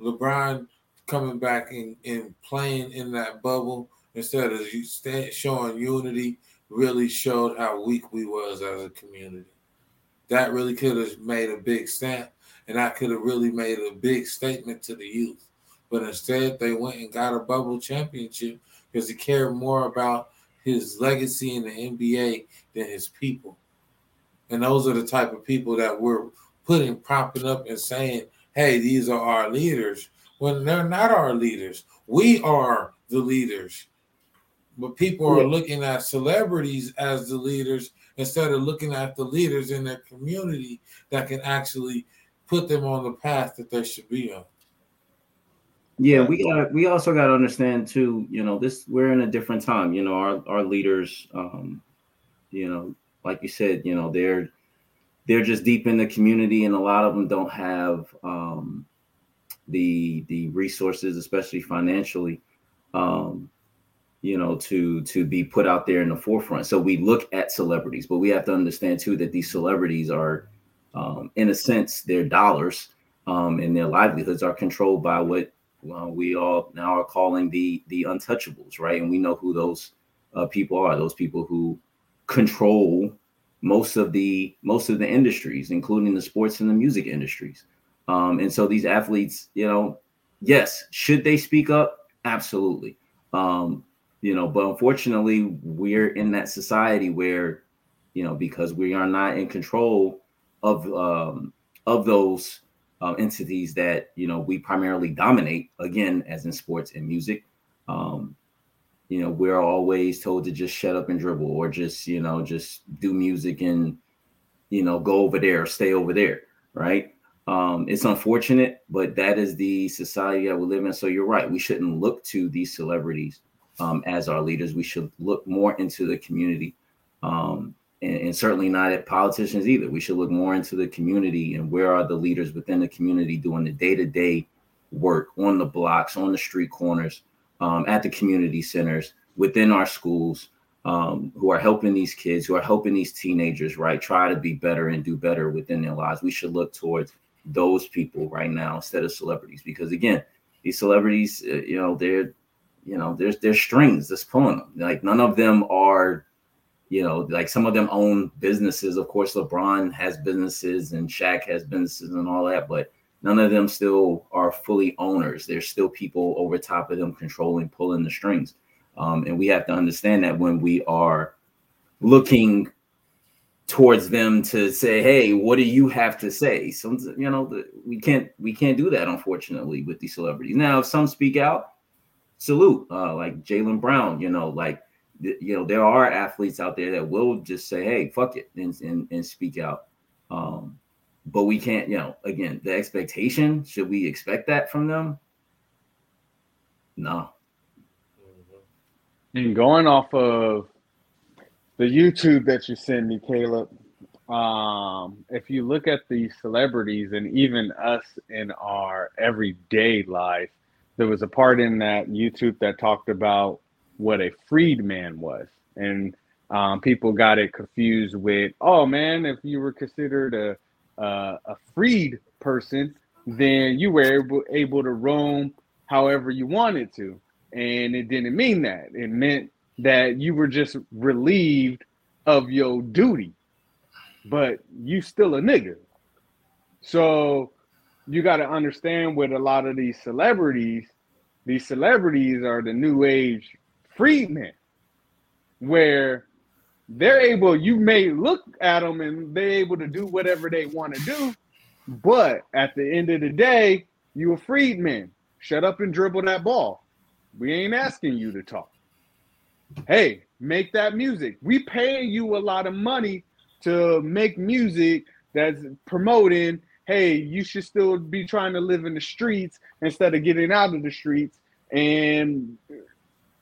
LeBron coming back and, and playing in that bubble instead of showing unity really showed how weak we was as a community. That really could have made a big stamp and I could have really made a big statement to the youth. But instead, they went and got a bubble championship because he cared more about his legacy in the NBA than his people. And those are the type of people that we're putting, propping up, and saying, hey, these are our leaders. When they're not our leaders, we are the leaders. But people are looking at celebrities as the leaders instead of looking at the leaders in their community that can actually put them on the path that they should be on. Yeah, we got we also got to understand too, you know, this we're in a different time, you know, our our leaders um you know, like you said, you know, they're they're just deep in the community and a lot of them don't have um the the resources especially financially um you know to to be put out there in the forefront so we look at celebrities but we have to understand too that these celebrities are um, in a sense, their dollars um, and their livelihoods are controlled by what well, we all now are calling the the untouchables, right? And we know who those uh, people are. Those people who control most of the most of the industries, including the sports and the music industries. Um, and so these athletes, you know, yes, should they speak up? Absolutely. Um, you know, but unfortunately, we're in that society where, you know, because we are not in control of um, of those uh, entities that you know we primarily dominate again as in sports and music um, you know we're always told to just shut up and dribble or just you know just do music and you know go over there or stay over there right? Um, it's unfortunate but that is the society that we live in. So you're right we shouldn't look to these celebrities um, as our leaders we should look more into the community um, and, and, certainly not at politicians either. We should look more into the community and where are the leaders within the community doing the day to day work on the blocks, on the street corners, um, at the community centers, within our schools, um, who are helping these kids, who are helping these teenagers, right? Try to be better and do better within their lives. We should look towards those people right now instead of celebrities, because again, these celebrities, uh, you know, they're, you know, there's there's strings that's pulling them. Like none of them are you know, like some of them own businesses. Of course, LeBron has businesses and Shaq has businesses and all that, but none of them still are fully owners. There's still people over top of them controlling, pulling the strings. Um, and we have to understand that when we are looking towards them to say, "Hey, what do you have to say?" Some, you know, we can't we can't do that unfortunately with these celebrities. Now, if some speak out, salute, uh, like Jaylen Brown. You know, like you know, there are athletes out there that will just say, "Hey, fuck it," and and, and speak out. Um, but we can't, you know, again, the expectation should we expect that from them? No. And going off of the YouTube that you sent me, Caleb, um, if you look at the celebrities and even us in our everyday life, there was a part in that YouTube that talked about what a freedman was. And um, people got it confused with, oh man, if you were considered a a freed person, then you were able, able to roam however you wanted to. And it didn't mean that. It meant that you were just relieved of your duty, but you still a nigga. So you got to understand with a lot of these celebrities, these celebrities are the new age freedmen, where they're able, you may look at them and they're able to do whatever they want to do, but at the end of the day, you a freedman. Shut up and dribble that ball. We ain't asking you to talk. Hey, make that music. We paying you a lot of money to make music that's promoting, hey, you should still be trying to live in the streets instead of getting out of the streets and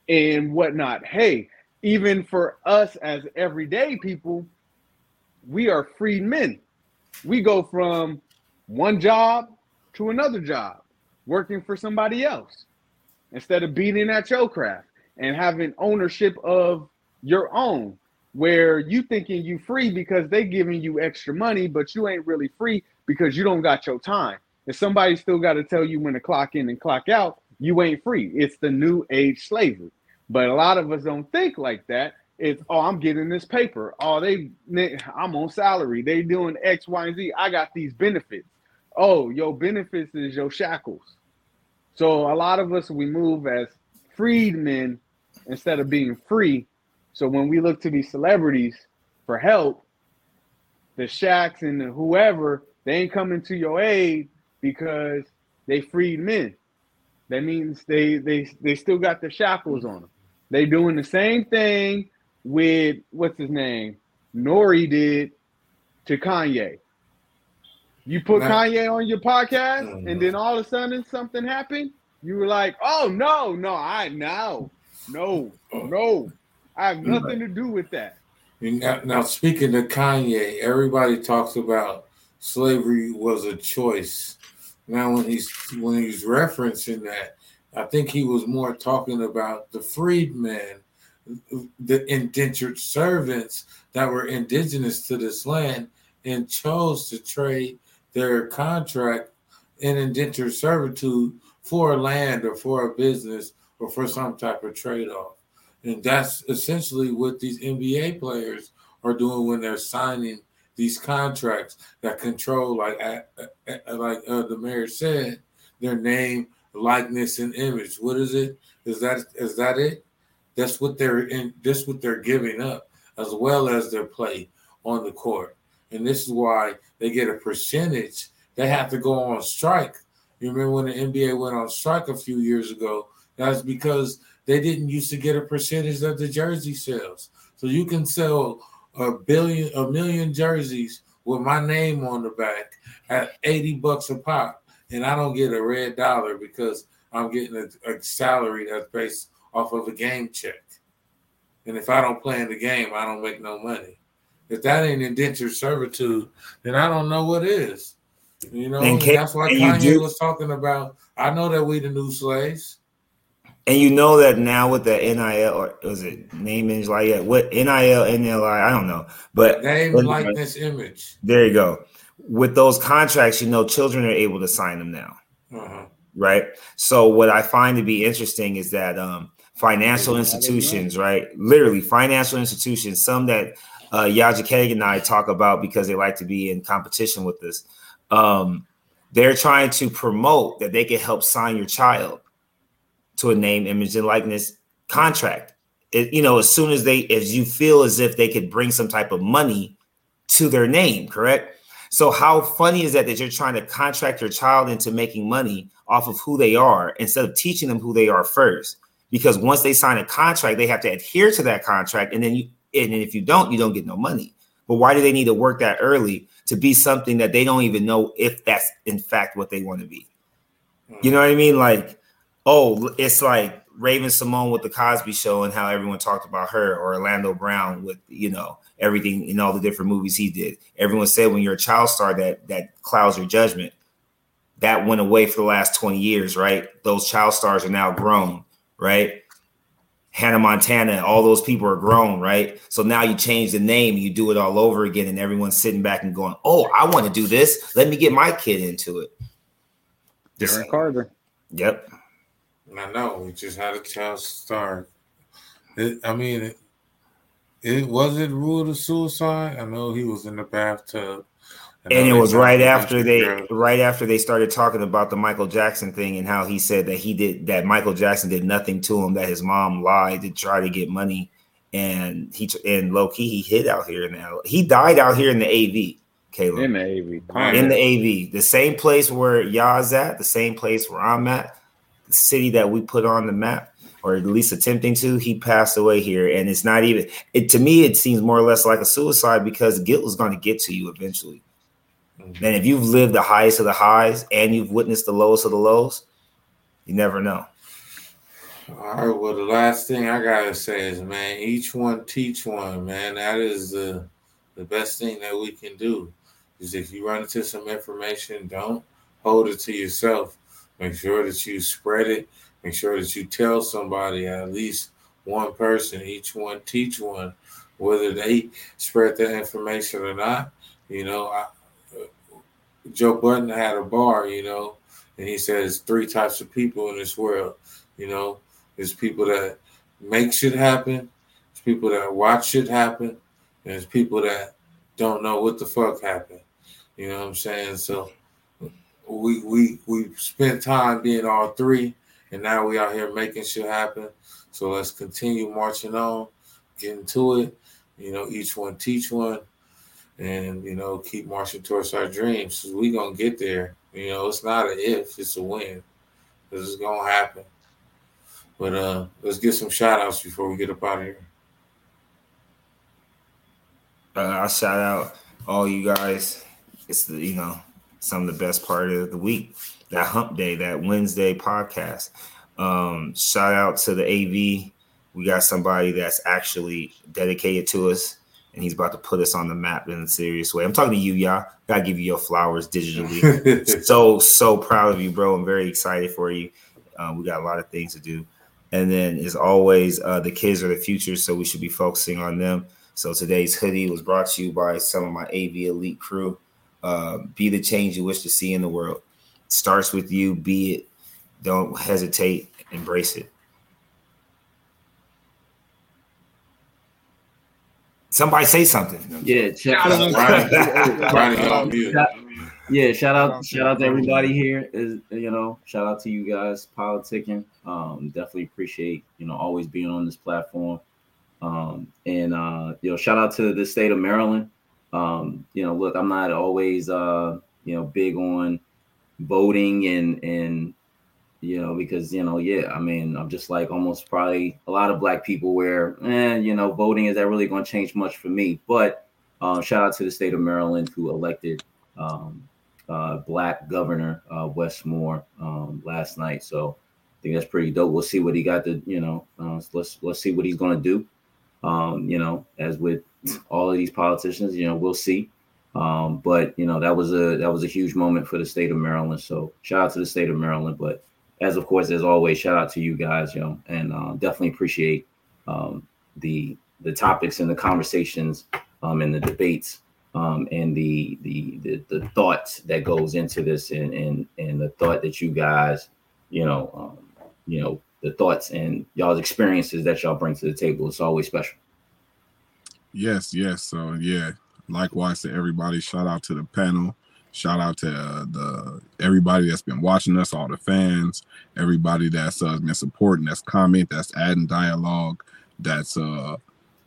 and whatnot. Hey, even for us as everyday people, we are freed men. We go from one job to another job, working for somebody else instead of beating at your craft and having ownership of your own where you thinking you free because they giving you extra money but you ain't really free because you don't got your time. If somebody still got to tell you when to clock in and clock out you ain't free. It's the new age slavery. But a lot of us don't think like that. It's oh i'm getting this paper. Oh they i'm on salary. They doing x y and z. I got these benefits. Oh your benefits is your shackles. So a lot of us we move as freedmen instead of being free. So when we look to these celebrities for help, the shacks and the whoever, they ain't coming to your aid because they freed men. That means they they they still got the shackles on them. They doing the same thing with what's his name? N.O.R.E. did to Kanye. You put Kanye on your podcast, and then all of a sudden something happened. You were like, "Oh no, no, I know, no, no, I have nothing to do with that." Now, now, speaking to Kanye, everybody talks about slavery was a choice. Now, when he's when he's referencing that, I think he was more talking about the freedmen, the indentured servants that were indigenous to this land and chose to trade their contract in indentured servitude for land or for a business or for some type of trade off. And that's essentially what these NBA players are doing when they're signing these contracts that control, like like uh, the mayor said, their name, likeness, and image. What is it? Is that is that it? That's what they're in. That's what they're giving up, as well as their play on the court. And this is why they get a percentage. They have to go on strike. You remember when the NBA went on strike a few years ago? That's because they didn't used to get a percentage of the jersey sales. So you can sell a billion, a million jerseys with my name on the back at 80 bucks a pop, and I don't get a red dollar because I'm getting a, a salary that's based off of a game check. And if I don't play in the game, I don't make no money. If that ain't indentured servitude, then I don't know what is. You know, and that's what Kanye was talking about. I know that we the new slaves. And you know that now with the NIL or was it name image like what NIL NLI I don't know, but name likeness image. There you go. With those contracts, you know, children are able to sign them now, uh-huh. right? So what I find to be interesting is that um, financial institutions, right? Literally, financial institutions, some that uh, Yaja Keg and I talk about because they like to be in competition with us. Um, they're trying to promote that they can help sign your child to a name, image, and likeness contract. It, you know, as soon as they, as you feel as if they could bring some type of money to their name, correct? So, how funny is that that you're trying to contract your child into making money off of who they are instead of teaching them who they are first? Because once they sign a contract, they have to adhere to that contract, and then you and if you don't, you don't get no money. But why do they need to work that early to be something that they don't even know if that's in fact what they want to be? You know what I mean? Like oh, it's like Raven-Symoné with the Cosby Show and how everyone talked about her, or Orlando Brown with you know everything in all the different movies he did. Everyone said when you're a child star that that clouds your judgment. That went away for the last 20 years, right? Those child stars are now grown, right? Hannah Montana, all those people are grown, right? So now you change the name, you do it all over again, and everyone's sitting back and going, "Oh, I want to do this. Let me get my kid into it." Aaron Carter. Yep. I know. We just had a child start. It, I mean, it, it was it ruled a suicide. I know he was in the bathtub. And it was right after they right after they started talking about the Michael Jackson thing and how he said that he did that Michael Jackson did nothing to him that his mom lied to try to get money and he and low key he hid out here in the he died out here in the AV Caleb in the AV in the AV the same place where y'all's at the same place where I'm at the city that we put on the map or at least attempting to he passed away here and it's not even it to me it seems more or less like a suicide because guilt is going to get to you eventually Mm-hmm. And if you've lived the highest of the highs and you've witnessed the lowest of the lows, you never know. All right. Well, the last thing I gotta say is, man, each one teach one, man. That is the the best thing that we can do. Is if you run into some information, don't hold it to yourself. Make sure that you spread it. Make sure that you tell somebody at least one person. Each one teach one, whether they spread that information or not. You know, I, Joe Budden had a bar, you know, and he says three types of people in this world. You know, there's people that make shit happen, there's people that watch shit happen, and there's people that don't know what the fuck happened. You know what I'm saying? So we we we spent time being all three, and now we out here making shit happen. So let's continue marching on, getting to it. You know, each one teach one and you know keep marching towards our dreams. We gonna get there. You know, it's not an if, it's a when. This is gonna happen. But uh let's get some shout outs before we get up out of here. Uh, I shout out all you guys. It's the you know some of the best part of the week. That hump day, that Wednesday podcast. Um, shout out to the AV. We got somebody that's actually dedicated to us and he's about to put us on the map in a serious way. I'm talking to you, y'all. Gotta give you your flowers digitally. so so proud of you, bro. I'm very excited for you. Um, we got a lot of things to do, and then as always, uh, the kids are the future, so we should be focusing on them. So today's hoodie was brought to you by some of my AV elite crew. Uh, be the change you wish to see in the world. It starts with you. Be it. Don't hesitate. Embrace it. Somebody say something. Yeah, shout out. yeah, shout out, shout out to everybody here. Is you know, shout out to you guys politicking. Um, definitely appreciate you know always being on this platform. Um, and uh, you know, shout out to the state of Maryland. Um, you know, look, I'm not always uh, you know, big on voting and and you know, because you know, yeah, I mean, I'm just like almost probably a lot of black people where, eh, you know, voting is that really going to change much for me? But uh, shout out to the state of Maryland who elected um, uh, black governor uh, Wes Moore um, last night. So I think that's pretty dope. We'll see what he got to, you know, uh, let's let's see what he's going to do. Um, you know, as with all of these politicians, you know, we'll see. Um, but you know, that was a that was a huge moment for the state of Maryland. So shout out to the state of Maryland, but as of course, as always, shout out to you guys, you know, and uh, definitely appreciate um, the the topics and the conversations um, and the debates um, and the, the the the thoughts that goes into this and and and the thought that you guys, you know, um, you know, the thoughts and y'all's experiences that y'all bring to the table. It's always special. Yes, yes. So yeah, likewise to everybody. Shout out to the panel. Shout out to uh, the everybody that's been watching us, all the fans, everybody that's uh, been supporting, that's comment, that's adding dialogue, that's uh,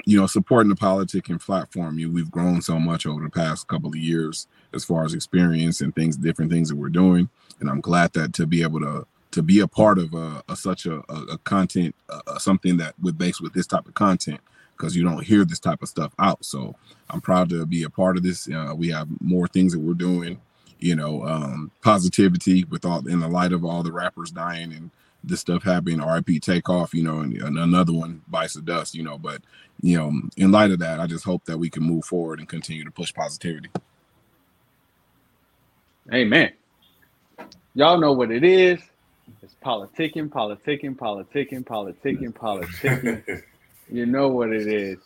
you know supporting the politic and platform. You, we've grown so much over the past couple of years as far as experience and things, different things that we're doing, and I'm glad that to be able to to be a part of a, a such a, a, content, uh, something that with based with this type of content because you don't hear this type of stuff out. So I'm proud to be a part of this. Uh, we have more things that we're doing, you know, um, positivity with all in the light of all the rappers dying and this stuff happening. RIP Takeoff, you know, and, and another one bites the dust, you know. But you know, in light of that, I just hope that we can move forward and continue to push positivity. Amen. Y'all know what it is. It's politicking, politicking, politicking, politicking, politicking. you know what it is.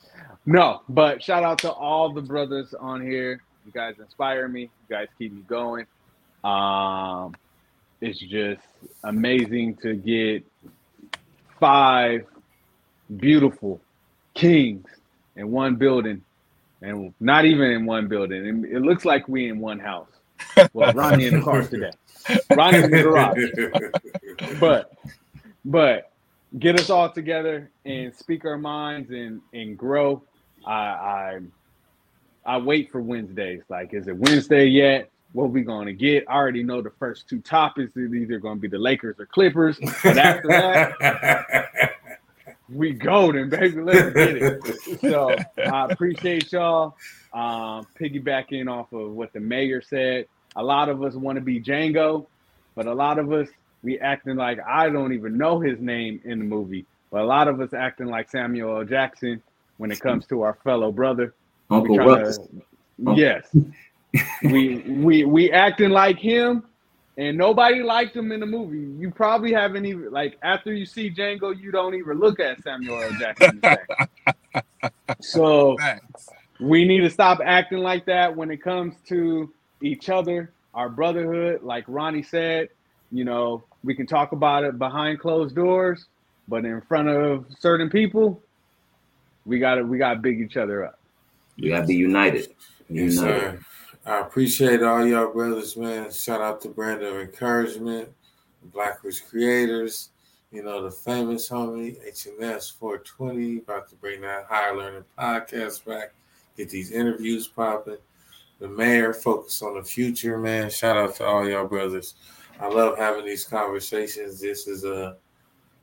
No, but shout out to all the brothers on here. You guys inspire me. You guys keep me going. Um, it's just amazing to get five beautiful kings in one building, and not even in one building. It looks like we in one house. Well, Ronnie in the car today. Ronnie's in the garage. But but get us all together and speak our minds and and grow. I I I wait for Wednesdays. Like, is it Wednesday yet? What we gonna get? I already know the first two topics is either gonna be the Lakers or Clippers. But after that, we golden, baby. Let's get it. So I appreciate y'all. Um, piggybacking off of what the mayor said. A lot of us want to be Django, but a lot of us we acting like I don't even know his name in the movie. But a lot of us acting like Samuel L. Jackson when it comes to our fellow brother. Uncle We tryna- Russ. Oh. Yes. we we we acting like him and nobody liked him in the movie. You probably haven't even like after you see Django, you don't even look at Samuel L. Jackson. so Facts. we need to stop acting like that when it comes to each other, our brotherhood. Like Ronnie said, you know, we can talk about it behind closed doors, but in front of certain people, we gotta we gotta big each other up. You gotta be united. Yes, United. sir. I appreciate all y'all brothers, man. Shout out to Brand of Encouragement, Black Blackwish Creators, you know, the famous homie, HNS 420, about to bring that higher learning podcast back, get these interviews popping. The mayor, focus on the future, man. Shout out to all y'all brothers. I love having these conversations. This is a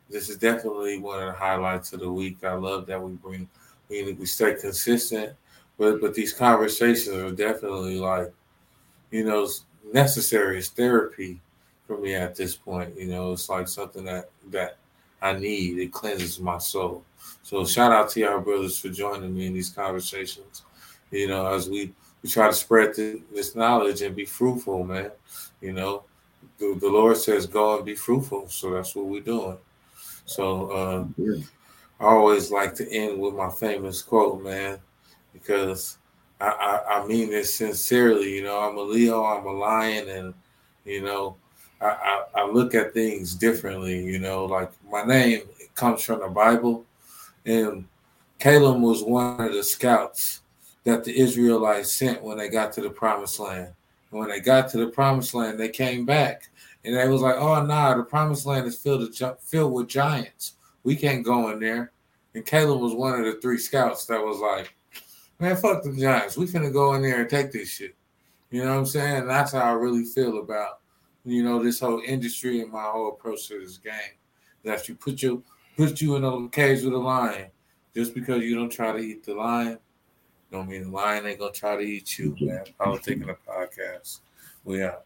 this is definitely one of the highlights of the week. I love that we bring we we stay consistent but but these conversations are definitely like you know necessary it's therapy for me at this point. You know it's like something that that i need. It cleanses my soul. So shout out to y'all brothers for joining me in these conversations. You know as we we try to spread this knowledge and be fruitful man. You know the, the lord says go and be fruitful so that's what we're doing so uh Yeah. I always like to end with my famous quote, man, because I, I, I mean this sincerely. You know, I'm a Leo, I'm a lion, and, you know, I, I, I look at things differently. You know, like my name comes from the Bible, and Caleb was one of the scouts that the Israelites sent when they got to the promised land. And when they got to the promised land, they came back and they was like, oh, nah, the promised land is filled, with filled with giants we can't go in there. And Caleb was one of the three scouts that was like, man, fuck the Giants. We finna go in there and take this shit. You know what I'm saying? And that's how I really feel about, you know, this whole industry and my whole approach to this game. That you put your put you in a cage with a lion, just because you don't try to eat the lion, don't mean the lion ain't gonna try to eat you, man. I was taking the podcast. We out.